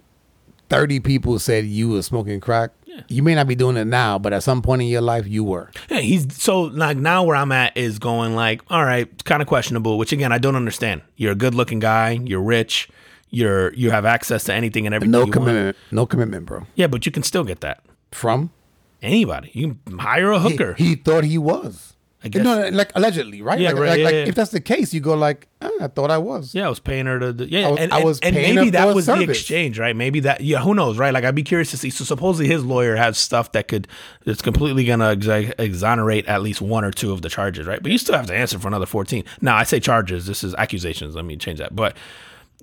Speaker 2: thirty people said you were smoking crack, you may not be doing it now, but at some point in your life you were.
Speaker 1: Yeah, he's so like now where I'm at is going like, all right, it's kind of questionable. Which again, I don't understand. You're a good looking guy. You're rich. You're you have access to anything and everything.
Speaker 2: No
Speaker 1: you want.
Speaker 2: commitment. No commitment, bro.
Speaker 1: Yeah, but you can still get that.
Speaker 2: From
Speaker 1: Anybody, you can hire a
Speaker 2: he,
Speaker 1: hooker.
Speaker 2: he thought he was.
Speaker 1: I guess-
Speaker 2: No, like allegedly, right?
Speaker 1: Yeah,
Speaker 2: like,
Speaker 1: right,
Speaker 2: like,
Speaker 1: yeah,
Speaker 2: like
Speaker 1: yeah.
Speaker 2: if that's the case, you go like, ah, I thought I was.
Speaker 1: yeah, I was paying her to. do- Yeah,
Speaker 2: I was-
Speaker 1: and,
Speaker 2: I was
Speaker 1: and
Speaker 2: paying
Speaker 1: maybe
Speaker 2: her
Speaker 1: that was the exchange, right? Maybe that. Yeah, who knows, right? Like I'd be curious to see. So supposedly his lawyer has stuff that could that's completely gonna exa- exonerate at least one or two of the charges, right? But you still have to answer for another fourteen. Now I say charges. This is accusations. Let me change that. But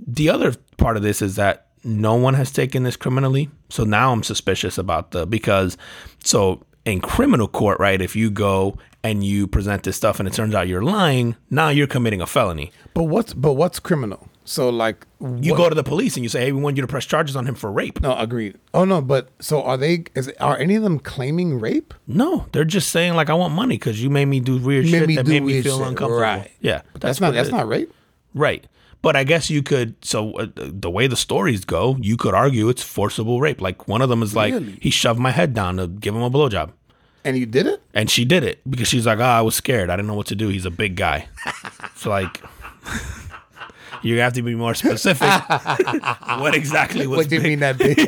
Speaker 1: the other part of this is that no one has taken this criminally. So now I'm suspicious about the because so in criminal court, right? If you go and you present this stuff and it turns out you're lying, now you're committing a felony.
Speaker 2: But what's but what's criminal? So like
Speaker 1: You
Speaker 2: what-
Speaker 1: go to the police and you say, "Hey, we want you to press charges on him for rape."
Speaker 2: No, agreed. Oh no, but so are they? Is are any of them claiming rape?
Speaker 1: No, they're just saying like, "I want money because you made me do weird
Speaker 2: You
Speaker 1: shit that made me feel
Speaker 2: shit."
Speaker 1: uncomfortable."
Speaker 2: Right.
Speaker 1: Yeah,
Speaker 2: But that's, not that's not rape.
Speaker 1: right. But I guess you could. So uh, the way the stories go, you could argue it's forcible rape. Like one of them is like
Speaker 2: Really?
Speaker 1: he shoved my head down to give him a blowjob.
Speaker 2: And you did it?
Speaker 1: And she did it because she's like, oh, I was scared. I didn't know what to do. He's a big guy. so like, (laughs) you have to be more specific. (laughs) what exactly was
Speaker 2: What do you
Speaker 1: big?
Speaker 2: mean that big?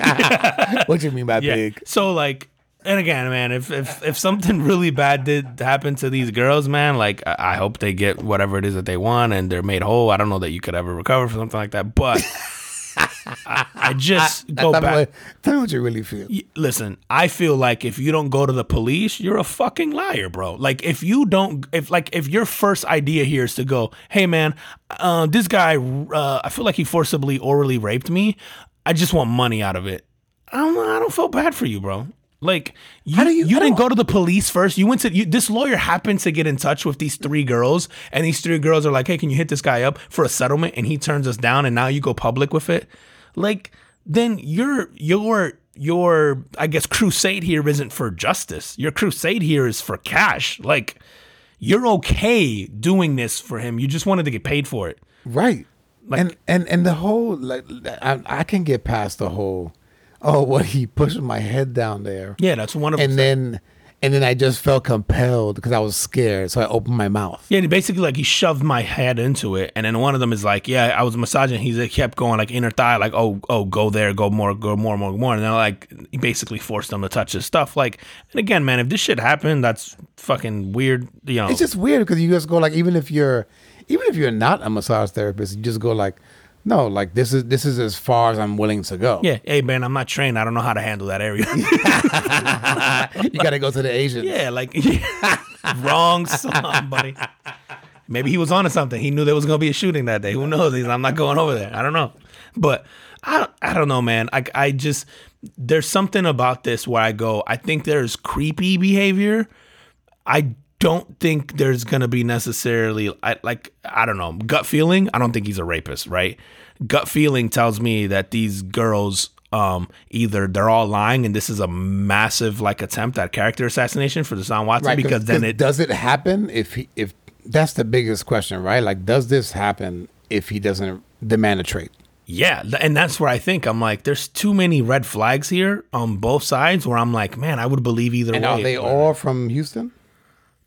Speaker 2: (laughs) what do you mean by big?
Speaker 1: So like, and again, man, if if if something really bad did happen to these girls, man, like I I hope they get whatever it is that they want and they're made whole. I don't know that you could ever recover from something like that, but. I, (laughs) I just go back.
Speaker 2: What, tell me what you really feel.
Speaker 1: Listen, I feel like if you don't go to the police, you're a fucking liar, bro. Like if you don't, if like if your first idea here is to go, hey man, uh, this guy, uh, I feel like he forcibly orally raped me. I just want money out of it. I don't. I don't feel bad for you, bro. Like you,
Speaker 2: you-
Speaker 1: you didn't go to the police first. You went to you, this lawyer happened to get in touch with these three girls, and these three girls are like, "Hey, can you hit this guy up for a settlement?" And he turns us down, and now you go public with it. Like then your your your I guess crusade here isn't for justice. Your crusade here is for cash. Like you're okay doing this for him. You just wanted to get paid for it.
Speaker 2: Right. and and and the whole like I, I can get past the whole oh (laughs) what he pushed my head down there.
Speaker 1: Yeah, that's one of
Speaker 2: And then and then I just felt compelled because I was scared, so I opened my mouth.
Speaker 1: Yeah, and basically like he shoved my head into it, and then one of them is like, "Yeah, I was massaging." He kept going like inner thigh, like, "Oh, oh, go there, go more, go more, more, more," and then like he basically forced them to touch his stuff. Like, and again, man, if this shit happened, that's fucking weird. You know,
Speaker 2: It's just weird because you just go like even if you're even if you're not a massage therapist, you just go like no, like this is this is as far as I'm willing to go.
Speaker 1: yeah, hey man, I'm not trained. I don't know how to handle that area. (laughs)
Speaker 2: you got to go to the Asian.
Speaker 1: yeah, like (laughs) wrong song, buddy. Maybe he was onto something. He knew there was gonna be a shooting that day. Who knows? He's, I'm not going over there. I don't know, but I I don't know, man. I I just there's something about this where I go. I think there's creepy behavior. I don't think there's gonna be necessarily I, like I don't know gut feeling. I don't think he's a rapist, right? Gut feeling tells me that these girls um, either they're all lying and this is a massive like attempt at character assassination for Deshaun Watson
Speaker 2: Right,
Speaker 1: because then it
Speaker 2: does it happen if he if that's the biggest question, right? Like, does this happen if he doesn't demand a trade?
Speaker 1: Yeah, and that's where I think I'm like, there's too many red flags here on both sides. Where I'm like, man, I would believe either
Speaker 2: And
Speaker 1: way.
Speaker 2: are they all from Houston?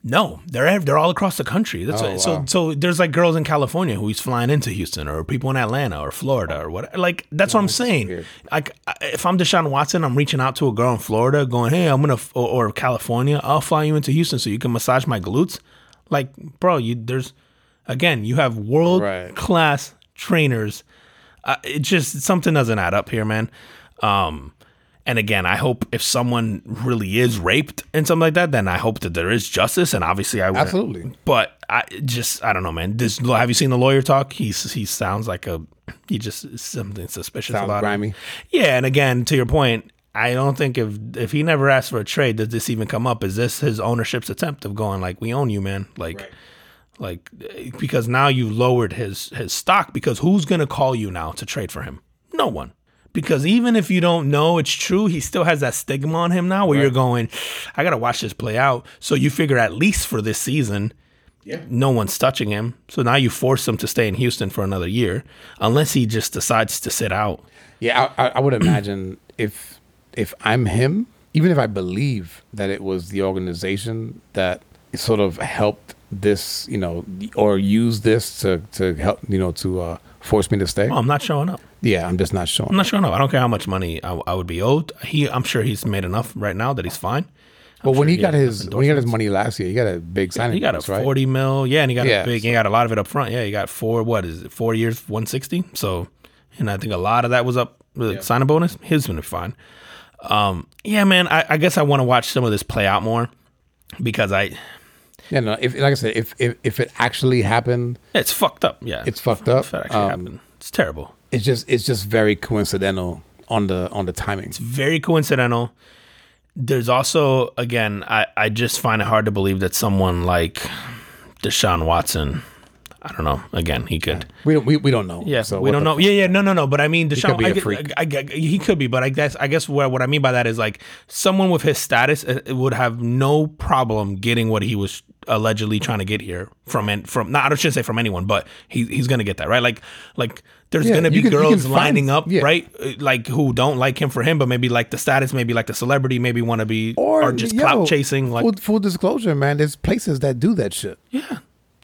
Speaker 1: No, they're they're all across the country. That's
Speaker 2: Oh,
Speaker 1: what, so
Speaker 2: wow.
Speaker 1: so there's like girls in California who he's flying into Houston, or people in Atlanta or Florida or what. Like that's what I'm saying.
Speaker 2: weird.
Speaker 1: Like if I'm Deshaun Watson, I'm reaching out to a girl in Florida, going, "Hey, I'm gonna f- or, or California, I'll fly you into Houston so you can massage my glutes." Like, bro, you there's again, you have world
Speaker 2: Right.
Speaker 1: class trainers. Uh, it just something doesn't add up here, man. Um, and again, I hope if someone really is raped and something like that, then I hope that there is justice. And obviously, I would
Speaker 2: Absolutely.
Speaker 1: But I just I don't know, man. This have you seen the lawyer talk? He's he sounds like a he just something suspicious
Speaker 2: Sounds
Speaker 1: about him.
Speaker 2: grimy.
Speaker 1: Yeah, and again, to your point, I don't think if if he never asked for a trade, does this even come up? Is this his ownership's attempt of going like we own you, man? Like, like because now you've lowered his his stock. Because who's gonna call you now to trade for him? No one. Because even if you don't know it's true, he still has that stigma on him now where you're going, I gotta watch this play out. So you figure at least for this season, yeah. no one's touching him. So now you force him to stay in Houston for another year, unless he just decides to sit out.
Speaker 2: Yeah, I, I, I would imagine if if I'm him, even if I believe that it was the organization that sort of helped this, you know, or used this to to help, you know, to uh, force me to stay.
Speaker 1: Oh, I'm not showing up.
Speaker 2: Yeah, I'm just not showing.
Speaker 1: I'm not showing up. I don't care how much money I, I would be owed. He, I'm sure he's made enough right now that he's fine.
Speaker 2: But when he
Speaker 1: sure
Speaker 2: got his when he got his money last year, he got a big signing.
Speaker 1: He got a
Speaker 2: bonus, right?
Speaker 1: 40 mil. Yeah, and he got
Speaker 2: Yeah.
Speaker 1: a big. He got a lot of it up front. Yeah, he got four. What is it? Four years, 160. So, and I think a lot of that was up with signing bonus. His been fine. Um, yeah, man. I, I guess I want to watch some of this play out more because I
Speaker 2: Yeah, no. If like I said, if if, if it actually happened,
Speaker 1: it's fucked up. Yeah,
Speaker 2: It's fucked up.
Speaker 1: If it actually
Speaker 2: Um,
Speaker 1: happened, it's terrible.
Speaker 2: it's just it's just very coincidental on the on the timing.
Speaker 1: It's very coincidental. There's also, again, I, I just find it hard to believe that someone like Deshaun Watson, I don't know, again, he could.
Speaker 2: We don't we, we don't know.
Speaker 1: Yeah,
Speaker 2: So
Speaker 1: we don't know. Yeah, yeah, no, no, no. But I mean, Deshaun,
Speaker 2: could be
Speaker 1: I
Speaker 2: a freak.
Speaker 1: I, I- he could be, but I guess, I guess what, what I mean by that is like someone with his status uh, would have no problem getting what he was allegedly trying to get here from, and from. Not, I shouldn't say from anyone, but he, he's gonna get that right. Like, like there's
Speaker 2: Yeah,
Speaker 1: gonna be
Speaker 2: can-
Speaker 1: girls lining
Speaker 2: find-
Speaker 1: up,
Speaker 2: yeah.
Speaker 1: right? Uh, Like who don't like him for him, but maybe like the status, maybe like the celebrity, maybe want to be or, just
Speaker 2: yo,
Speaker 1: clout chasing. Like,
Speaker 2: full, full disclosure, man. There's places that do that shit.
Speaker 1: yeah,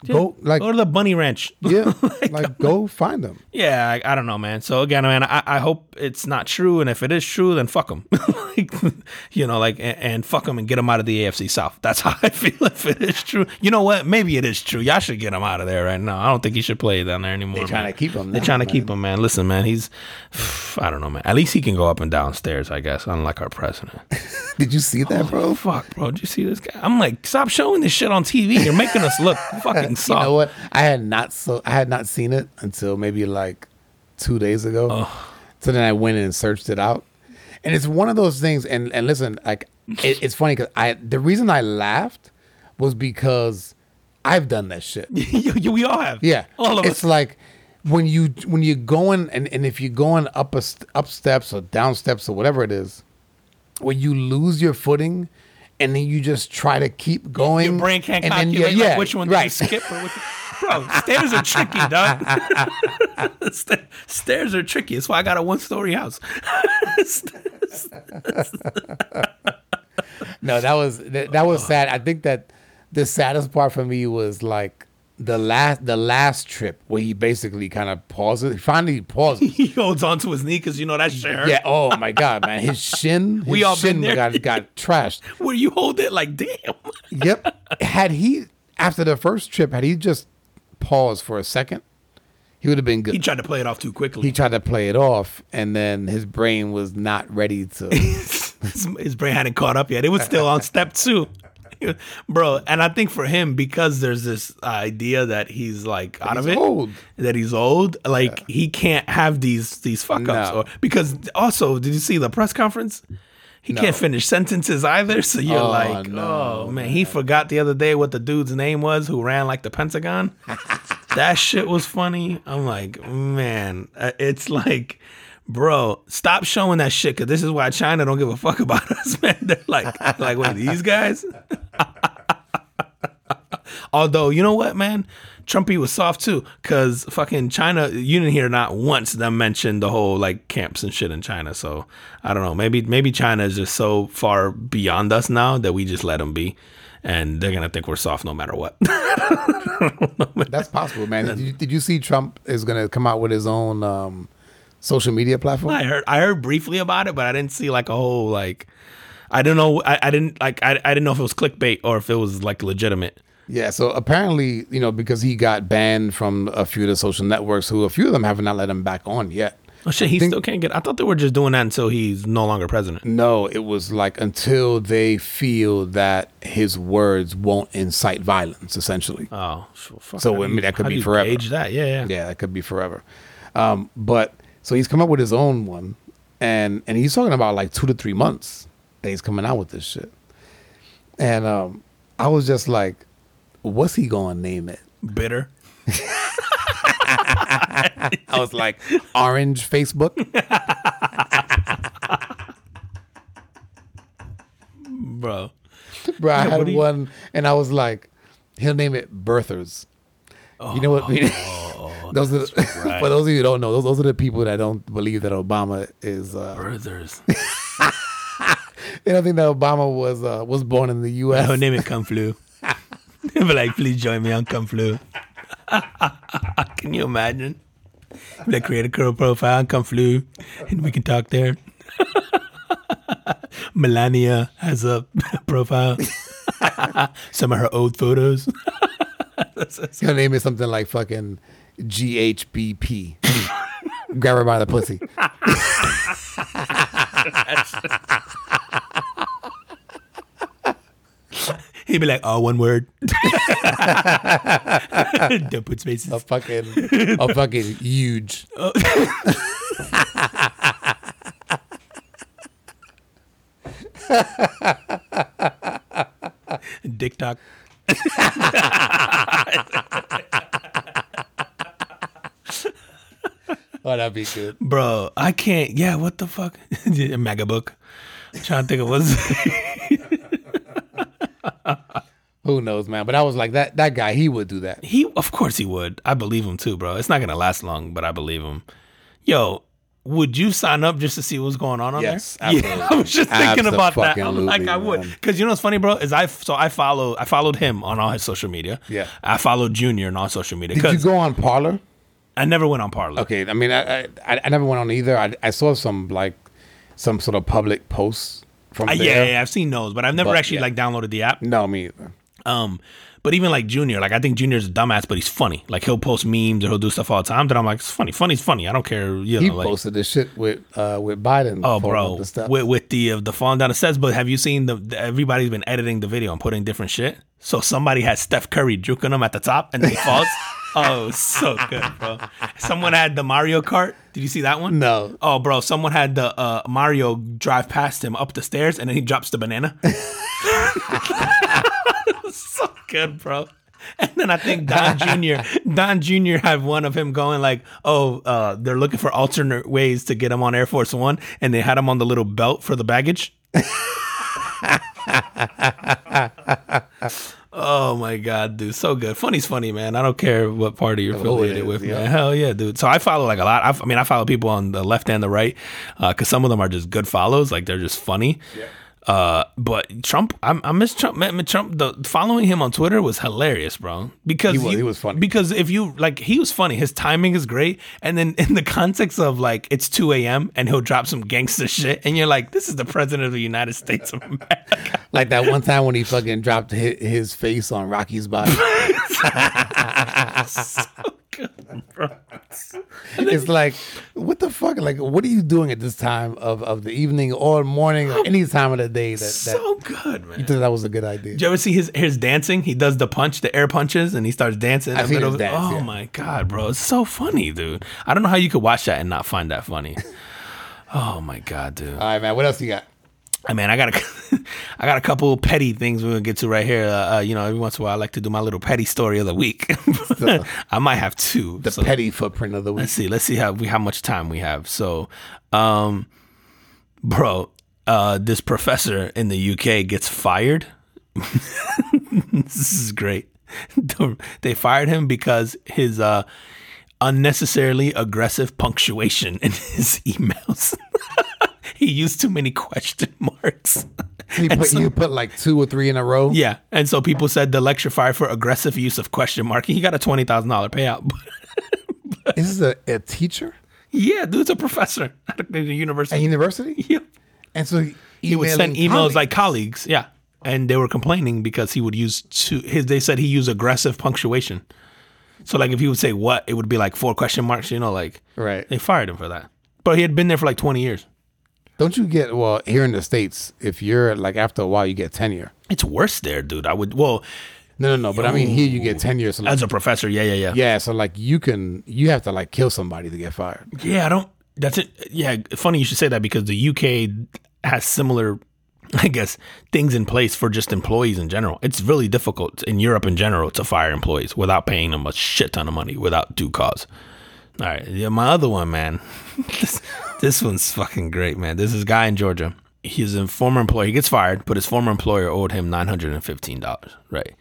Speaker 2: Go like
Speaker 1: go to the bunny ranch. (laughs)
Speaker 2: yeah, like go find them.
Speaker 1: Yeah, I, I don't know, man. So again, man, I, I hope it's not true, and if it is true, then fuck them. (laughs) like, you know, like and, and fuck them and get them out of the AFC South. That's (laughs) how I feel. If it is true, you know what? Maybe it is true. Y'all should get him out of there right now. I don't think he should play down there anymore.
Speaker 2: They're trying
Speaker 1: man.
Speaker 2: to keep him
Speaker 1: They're trying to
Speaker 2: man.
Speaker 1: keep him, man. Listen, man, he's (sighs) I don't know, man. At least he can go up and downstairs, I guess. Unlike our president.
Speaker 2: Did you see that, bro?
Speaker 1: fuck, bro. Did you see this guy? I'm like, stop showing this shit on TV. You're making us look fucking
Speaker 2: You know what? I had not so I had not seen it until maybe like two days ago. So then I went and searched it out, and it's one of those things. And and listen, like it, it's funny because I the reason I laughed was because I've done that shit. (laughs)
Speaker 1: We all have.
Speaker 2: Yeah,
Speaker 1: all of
Speaker 2: it's
Speaker 1: us.
Speaker 2: like when you when you're going and, and if you're going up a st- up steps or down steps or whatever it is, when you lose your footing, and then you just try to keep going.
Speaker 1: Your brain can't
Speaker 2: and then
Speaker 1: calculate
Speaker 2: you-
Speaker 1: like, which one
Speaker 2: right.
Speaker 1: to skip or which. Bro, (laughs) stairs are tricky, dog. (laughs) Sta- stairs are tricky. That's why I got a one-story house. (laughs)
Speaker 2: No, that was that, that was oh. sad. I think that the saddest part for me was like the last the last trip where he basically kind of pauses. He finally pauses. (laughs)
Speaker 1: he holds on to his knee because you know that shit
Speaker 2: yeah. Oh my god, man, his shin. (laughs) His
Speaker 1: We all
Speaker 2: shin got got (laughs) trashed.
Speaker 1: Where you hold it like, damn.
Speaker 2: Yep. Had he after the first trip, had he just paused for a second, he would have been good.
Speaker 1: He tried to play it off too quickly.
Speaker 2: he tried to play it off, and then his brain was not ready to.
Speaker 1: his, his brain hadn't caught up yet. It was still on step two. Bro, and I think for him, because there's this idea that he's like out of it,
Speaker 2: old.
Speaker 1: that he's old, like he can't have these these fuck ups.
Speaker 2: No.
Speaker 1: Or, because also, did you see the press conference? He can't finish sentences either. So you're
Speaker 2: Oh,
Speaker 1: like,
Speaker 2: no,
Speaker 1: oh man, he forgot the other day what the dude's name was who ran like the Pentagon. (laughs) that shit was funny. I'm like, man, uh, it's like, bro, stop showing that shit because this is why China don't give a fuck about (laughs) us, man. They're like, like, these guys. (laughs) Although, you know what, man? Trumpy was soft too, cause fucking China. You didn't hear not once them mention the whole like camps and shit in China. So I don't know. Maybe maybe China is just so far beyond us now that we just let them be, and they're gonna think we're soft no matter what. (laughs)
Speaker 2: That's possible, man. Did you, did you see Trump is gonna come out with his own um, social media platform?
Speaker 1: I heard I heard briefly about it, but I didn't see like a whole like. I don't know. I, I didn't like. I, I didn't know if it was clickbait or if it was like legitimate.
Speaker 2: Yeah, so apparently, you know, because he got banned from a few of the social networks, who a few of them have not let him back on yet.
Speaker 1: Oh shit, he still can't get. I thought they were just doing that until he's no longer president.
Speaker 2: No, it was like until they feel that his words won't incite violence, essentially.
Speaker 1: Oh, so, fuck,
Speaker 2: So, I mean, that could
Speaker 1: how
Speaker 2: be
Speaker 1: do you
Speaker 2: forever.
Speaker 1: Gauge that, yeah, yeah.
Speaker 2: Yeah, that could be forever. Um, but so he's come up with his own one, and and he's talking about like two to three months that he's coming out with this shit. And um, I was just like, what's he gonna name it?
Speaker 1: Bitter. (laughs)
Speaker 2: I was like, Orange Facebook.
Speaker 1: Bro.
Speaker 2: Bro, I
Speaker 1: what
Speaker 2: had
Speaker 1: you-
Speaker 2: one, and I was like, he'll name it Birthers. you know what? (laughs) those are (laughs)
Speaker 1: right.
Speaker 2: for those of you who don't know, those, those are the people that don't believe that Obama is. Uh,
Speaker 1: Brothers. (laughs)
Speaker 2: they don't think that Obama was uh, was born in the U.S.
Speaker 1: Her name is Kung Flu. (laughs) Be like, please join me on Kung Flu. can you imagine? They create a curl profile on Kung Flu, and we can talk there. Melania has a profile. Some of her old photos.
Speaker 2: He'll name it something like fucking GHBP. Grab her by the pussy. (laughs)
Speaker 1: He'd be like, oh, one word. (laughs) Don't put spaces.
Speaker 2: A fucking, a fucking huge. (laughs)
Speaker 1: Dick talk. (laughs)
Speaker 2: Oh, that'd be good.
Speaker 1: Bro, I can't. Yeah, what the fuck? (laughs) Mega book. trying to think of what's. (laughs)
Speaker 2: Who knows, man? But I was like that. That guy, he would do that.
Speaker 1: he, of course, he would. I believe him too, bro. It's not gonna last long, but I believe him. Yo, would you sign up just to see what's going on on
Speaker 2: Yes,
Speaker 1: there? Yeah. I was just thinking about that. I'm like, I would, because you know what's funny, bro? Is I so I follow I followed him on all his social media.
Speaker 2: Yeah.
Speaker 1: I followed Junior on all social media
Speaker 2: Did you go on Parler?
Speaker 1: I never went on Parler.
Speaker 2: Okay, I mean, I I, I never went on either. I, I saw some like some sort of public posts from
Speaker 1: Uh,
Speaker 2: there.
Speaker 1: yeah, yeah, I've seen those, but I've never
Speaker 2: But,
Speaker 1: actually
Speaker 2: yeah.
Speaker 1: like downloaded the app.
Speaker 2: No, me either.
Speaker 1: Um, but even like Junior, like I think Junior's a dumbass, but he's funny. Like he'll post memes or he'll do stuff all the time. That I'm like, it's funny, funny's funny. I don't care. You
Speaker 2: He
Speaker 1: know, like,
Speaker 2: posted this shit with uh with Biden.
Speaker 1: oh, bro, with, with the uh, the falling down the steps. But have you seen the, the- everybody's been editing the video and putting different shit? So somebody has Steph Curry juking him at the top and then he falls. (laughs) oh, so good, bro. Someone had the Mario Kart. Did you see that one?
Speaker 2: No.
Speaker 1: Oh, bro, someone had the uh, Mario drive past him up the stairs and then he drops the banana. (laughs) so good, bro. And then I think Don Jr. Don Jr. had one of him going like, "Oh, uh, they're looking for alternate ways to get him on Air Force One," and they had him on the little belt for the baggage. (laughs) oh my god, dude, so good. Funny's funny, man. I don't care what party you're
Speaker 2: it
Speaker 1: affiliated
Speaker 2: is,
Speaker 1: with,
Speaker 2: yeah.
Speaker 1: man. Hell yeah, dude. So I follow like a lot. I, I mean, I follow people on the left and the right because some of them are just good follows. Like they're just funny. Uh, but Trump, I, I miss Trump. Man, Trump, the following him on Twitter was hilarious, bro. Because
Speaker 2: He was-
Speaker 1: you-
Speaker 2: he was funny.
Speaker 1: Because if you like, he was funny. His timing is great, and then in the context of like it's two a.m. and he'll drop some gangster shit, and you're like, this is the president of the United States of America.
Speaker 2: Like that one time when he fucking dropped his, his face on Rocky's body.
Speaker 1: So good, bro.
Speaker 2: it's like, what the fuck? Like, what are you doing at this time of, of the evening or morning or any time of the day that, that
Speaker 1: So good, man.
Speaker 2: you thought that was a good idea?
Speaker 1: Did you ever see his his dancing? He does the punch, the air punches, and he starts dancing.
Speaker 2: I've
Speaker 1: the
Speaker 2: seen his dance,
Speaker 1: oh
Speaker 2: yeah.
Speaker 1: my god, bro, it's so funny, dude. I don't know how you could watch that and not find that funny. (laughs) oh my god, dude.
Speaker 2: All right, man. What else you got?
Speaker 1: I mean, I got a, (laughs) I got a couple petty things we're gonna get to right here. Uh, uh, you know, every once in a while, I like to do my little petty story of the week. (laughs) I might have two.
Speaker 2: The so petty footprint of the week.
Speaker 1: Let's see. Let's see how we how much time we have. So, um, bro, uh, this professor in the UK gets fired. (laughs) this is great. they fired him because his uh, unnecessarily aggressive punctuation in his emails. He used too many question (laughs) marks.
Speaker 2: You put, so, you put like two or three in a row.
Speaker 1: Yeah, and so people said the lecture fired for aggressive use of question mark. He got a twenty thousand dollar payout.
Speaker 2: but, (laughs) Is this a, a teacher?
Speaker 1: Yeah, dude's a professor at a university.
Speaker 2: At university?
Speaker 1: Yeah.
Speaker 2: And so
Speaker 1: he would send emails colleagues. like colleagues. Yeah, and they were complaining because he would use two. His they said he used aggressive punctuation. So like if he would say what, it would be like four question marks. You know, like
Speaker 2: right.
Speaker 1: They fired him for that, but he had been there for like twenty years.
Speaker 2: Don't you get well here in the states? If you're like after a while, you get tenure.
Speaker 1: It's worse there, dude. I would well.
Speaker 2: No, no, no. But I mean, here you get tenure
Speaker 1: so like, as a professor. Yeah, yeah, yeah.
Speaker 2: Yeah, so like you can you have to like kill somebody to get fired.
Speaker 1: Yeah, I don't. That's it. Yeah, funny you should say that because the UK has similar, (laughs) I guess, things in place for just employees in general. It's really difficult in Europe in general to fire employees without paying them a shit ton of money without due cause. All right, yeah, my other one, man. (laughs) this, one's fucking great, man. This is a guy in Georgia. He's a former employee. He gets fired, but his former employer owed him nine hundred and fifteen dollars. Right,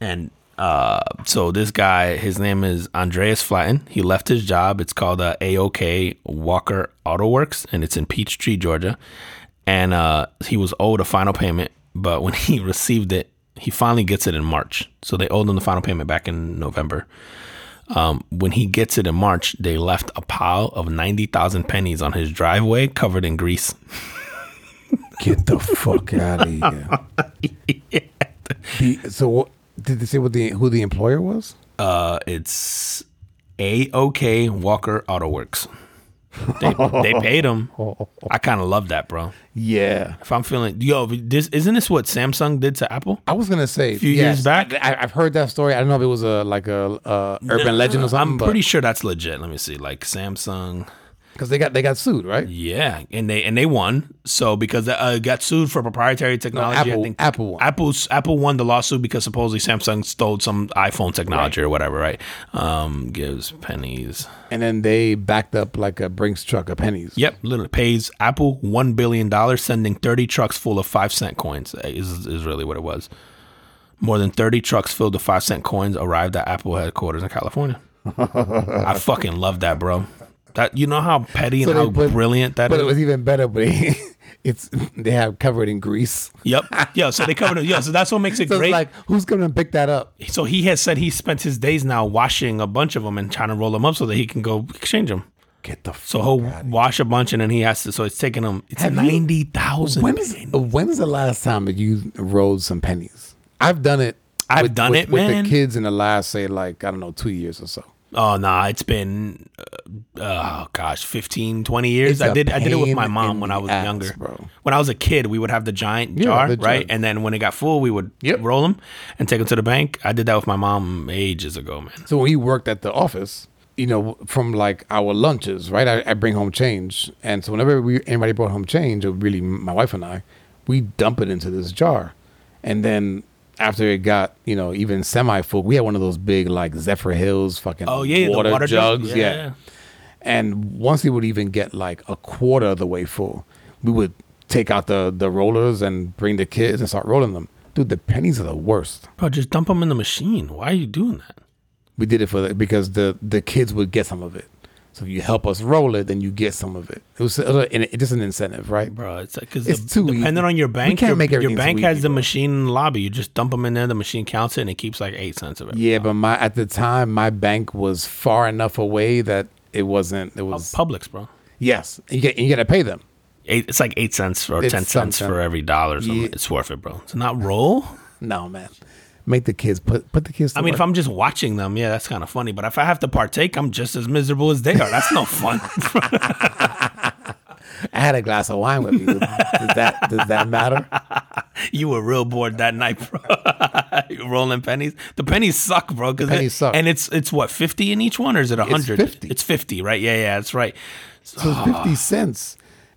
Speaker 1: and uh, so this guy, his name is Andreas Flaten. He left his job. It's called uh, AOK Walker Auto Works, and it's in Peachtree, Georgia. And uh, he was owed a final payment, but when (laughs) he received it, he finally gets it in March. So they owed him the final payment back in November. Um, when he gets it in March, they left a pile of 90,000 pennies on his driveway covered in grease.
Speaker 2: Get the fuck out of here. (laughs) yeah. the, so, what, did they say what the who the employer was?
Speaker 1: Uh, it's AOK Walker Auto Works. They, they (laughs) paid him. I kind of love that, bro.
Speaker 2: Yeah.
Speaker 1: If I'm feeling, yo, this isn't this what Samsung did to Apple?
Speaker 2: I was gonna say
Speaker 1: a few yes, years back.
Speaker 2: I, have heard that story. I don't know if it was a like a, a urban legend or something.
Speaker 1: I'm pretty sure that's legit. Let me see. Like Samsung
Speaker 2: because they got they got sued, right?
Speaker 1: Yeah, and they and they won. So because they uh, got sued for proprietary technology,
Speaker 2: no, Apple,
Speaker 1: I think
Speaker 2: Apple won.
Speaker 1: Apple's Apple won the lawsuit because supposedly Samsung stole some iPhone technology right. or whatever, right? Um, gives pennies,
Speaker 2: and then they backed up like a Brinks truck of pennies.
Speaker 1: Yep, literally pays Apple one billion dollars, sending thirty trucks full of five cent coins. Is is really what it was. More than thirty trucks filled with five cent coins arrived at Apple headquarters in California. (laughs) I fucking love that, bro. That you know how petty so and how put, brilliant that
Speaker 2: but
Speaker 1: is?
Speaker 2: it was even better. But (laughs) it's they have covered in grease.
Speaker 1: Yep. (laughs) Yeah. So they covered it. Yeah. So that's what makes it so great.
Speaker 2: like who's going to pick that up?
Speaker 1: So he has said he spent his days now washing a bunch of them and trying to roll them up so that he can go exchange them.
Speaker 2: Get the
Speaker 1: so he'll wash a bunch and then he has to. So it's taking him. It's ninety thousand.
Speaker 2: When's when's the last time that you rolled some pennies? I've done it.
Speaker 1: I've
Speaker 2: with,
Speaker 1: done
Speaker 2: with,
Speaker 1: it
Speaker 2: with
Speaker 1: man.
Speaker 2: the kids in the last say like I don't know two years or so.
Speaker 1: Oh no, nah, it's been uh, oh gosh, 15, 20 years. It's I did I did it with my mom when I was ass, younger. Bro. When I was a kid, we would have the giant yeah, jar, the right? And then when it got full, we would yep. roll them and take them to the bank. I did that with my mom ages ago, man.
Speaker 2: So when he worked at the office, you know, from like our lunches, right? I, I bring home change, and so whenever we anybody brought home change, or really my wife and I, we dump it into this jar, and then after it got you know even semi full, we had one of those big like Zephyrhills fucking
Speaker 1: oh yeah
Speaker 2: water,
Speaker 1: water
Speaker 2: jugs,
Speaker 1: yeah. yeah.
Speaker 2: And once it would even get like a quarter of the way full, we would take out the the rollers and bring the kids and start rolling them. Dude, the pennies are the worst.
Speaker 1: Bro, just dump them in the machine. Why are you doing that?
Speaker 2: We did it for the, because the the kids would get some of it. So if you help us roll it, then you get some of it. It was it's just an incentive, right,
Speaker 1: bro? It's like because it's too depending easy. on your bank. Your, your bank has the bro. machine in the lobby. You just dump them in there. The machine counts it, and it keeps like eight cents of it.
Speaker 2: Yeah, but my at the time my bank was far enough away that it wasn't. It oh, was
Speaker 1: oh, Publix, bro.
Speaker 2: Yes, you get you got to pay them.
Speaker 1: Eight, it's like eight cents or it's ten cents for every dollar. Yeah. It's worth it, bro. It's not roll.
Speaker 2: No, man make the kids put put the kids.
Speaker 1: I mean, work. if I'm just watching them, yeah, that's kind of funny. But if I have to partake, I'm just as miserable as they are. That's no fun. (laughs)
Speaker 2: I had a glass of wine with me. Does that does that matter? (laughs)
Speaker 1: You were real bored that night, bro. (laughs) rolling pennies. The pennies suck, bro.
Speaker 2: Cause pennies
Speaker 1: it,
Speaker 2: suck.
Speaker 1: And it's it's what fifty in each one, or is it hundred?
Speaker 2: It's fifty.
Speaker 1: It's fifty, right? Yeah, yeah, that's right.
Speaker 2: So it's fifty ah. cents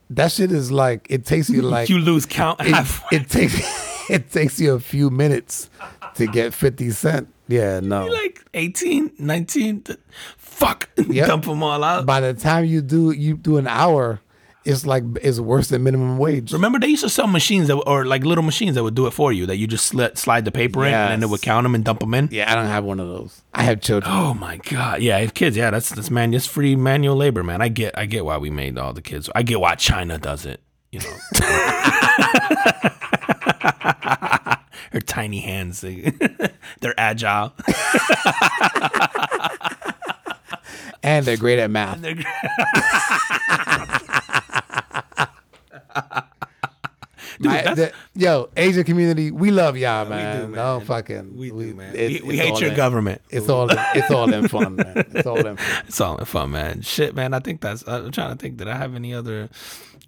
Speaker 2: that shit is like it takes you like
Speaker 1: you lose count
Speaker 2: it, it takes it takes you a few minutes to get 50 cent. Yeah, no.
Speaker 1: like 18, 19. fuck. (laughs)
Speaker 2: Yep.
Speaker 1: Dump them all out.
Speaker 2: By the time you do you do an hour, it's like it's worse than minimum wage.
Speaker 1: Remember, they used to sell machines that, or like little machines that would do it for you. That you just slid, slide the paper in, and then it would count them and dump them in.
Speaker 2: Yeah, I don't have one of those. I have children.
Speaker 1: Oh my god, yeah, I have kids, yeah, that's that's man, just free manual labor, man. I get, I get why we made all the kids. I get why China does it. You know, (laughs) (laughs) (laughs) her tiny hands, they, (laughs) they're agile. (laughs)
Speaker 2: And they're great at math.
Speaker 1: They're- Dude,
Speaker 2: I- the- yo, Asian community, we love y'all,
Speaker 1: we
Speaker 2: man.
Speaker 1: do,
Speaker 2: No
Speaker 1: man.
Speaker 2: fucking.
Speaker 1: we do, man.
Speaker 2: it-
Speaker 1: we we hate your
Speaker 2: in-
Speaker 1: government.
Speaker 2: It's all. In, it's all in fun, man. It's all in fun.
Speaker 1: It's all in fun, man. Shit, man. I think that's. I'm trying to think. Did I have any other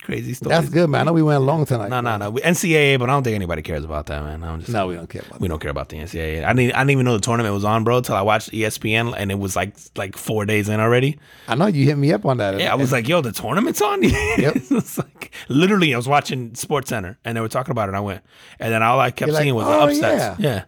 Speaker 1: crazy stories?
Speaker 2: That's good, man. I know we went long tonight.
Speaker 1: No, no, no. We- NCAA, but I don't think anybody cares about that, man. I'm just
Speaker 2: No, we don't care about
Speaker 1: we don't care about the NCAA. I didn't. I didn't even know the tournament was on, bro, till I watched ESPN, and it was like like four days in already.
Speaker 2: I know you hit me up on that.
Speaker 1: Yeah, I was like, "Yo, the tournament's on." (laughs) Yep. it's like literally, I was watching SportsCenter, and they were talking about it. and I went, and then all I kept
Speaker 2: You're like,
Speaker 1: seeing was
Speaker 2: "Oh,
Speaker 1: the upsets.
Speaker 2: yeah."
Speaker 1: Yeah,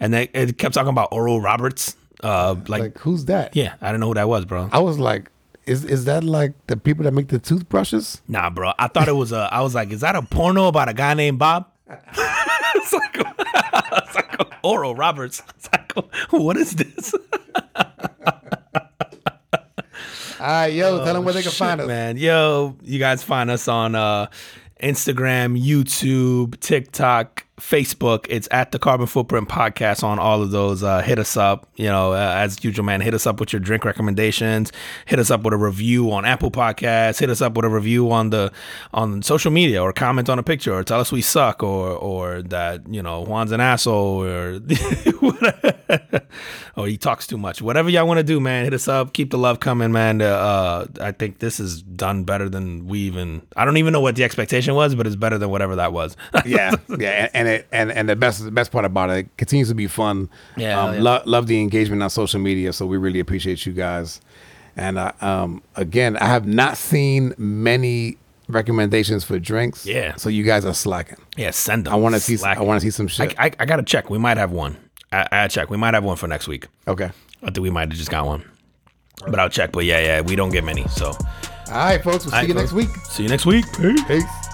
Speaker 1: and they it kept talking about Oral Roberts. Uh, like,
Speaker 2: like, who's that?
Speaker 1: yeah, I didn't know who that was, bro.
Speaker 2: I was like, is is that like the people that make the toothbrushes?
Speaker 1: Nah, bro. I thought it was a. I was like, is that a porno about a guy named Bob? (laughs) it's like, (laughs) it's like Oral Roberts. It's like, what is this? (laughs)
Speaker 2: All right, yo, tell them where they can
Speaker 1: Shit,
Speaker 2: find us.
Speaker 1: man. Yo, you guys find us on uh, Instagram, YouTube, TikTok, Facebook. It's at the Carbon Footprint Podcast on all of those. Uh, hit us up. You know, uh, as usual, man. Hit us up with your drink recommendations. Hit us up with a review on Apple Podcasts. Hit us up with a review on the on social media, or comment on a picture, or tell us we suck, or or that you know Juan's an asshole, or (laughs) or he talks too much. Whatever y'all want to do, man. Hit us up. Keep the love coming, man. Uh, I think this is done better than we even. I don't even know what the expectation was, but it's better than whatever that was.
Speaker 2: yeah, yeah, and, and it and and the best the best part about it, it continues to be fun.
Speaker 1: Yeah,
Speaker 2: um,
Speaker 1: yeah.
Speaker 2: Lo- love the engagement on social media, so we really appreciate you guys. And uh, um, again, I have not seen many recommendations for drinks.
Speaker 1: Yeah.
Speaker 2: so you guys are slacking.
Speaker 1: yeah, send them.
Speaker 2: I want to see. I want to see some
Speaker 1: I,
Speaker 2: shit.
Speaker 1: I, I gotta check. We might have one. I, I check. We might have one for next week.
Speaker 2: okay.
Speaker 1: I think we might have just got one, but I'll check. But yeah, yeah, we don't get many. So
Speaker 2: All right, folks. We'll see
Speaker 1: All right,
Speaker 2: you next week.
Speaker 1: see you next week. Peace.
Speaker 2: Peace.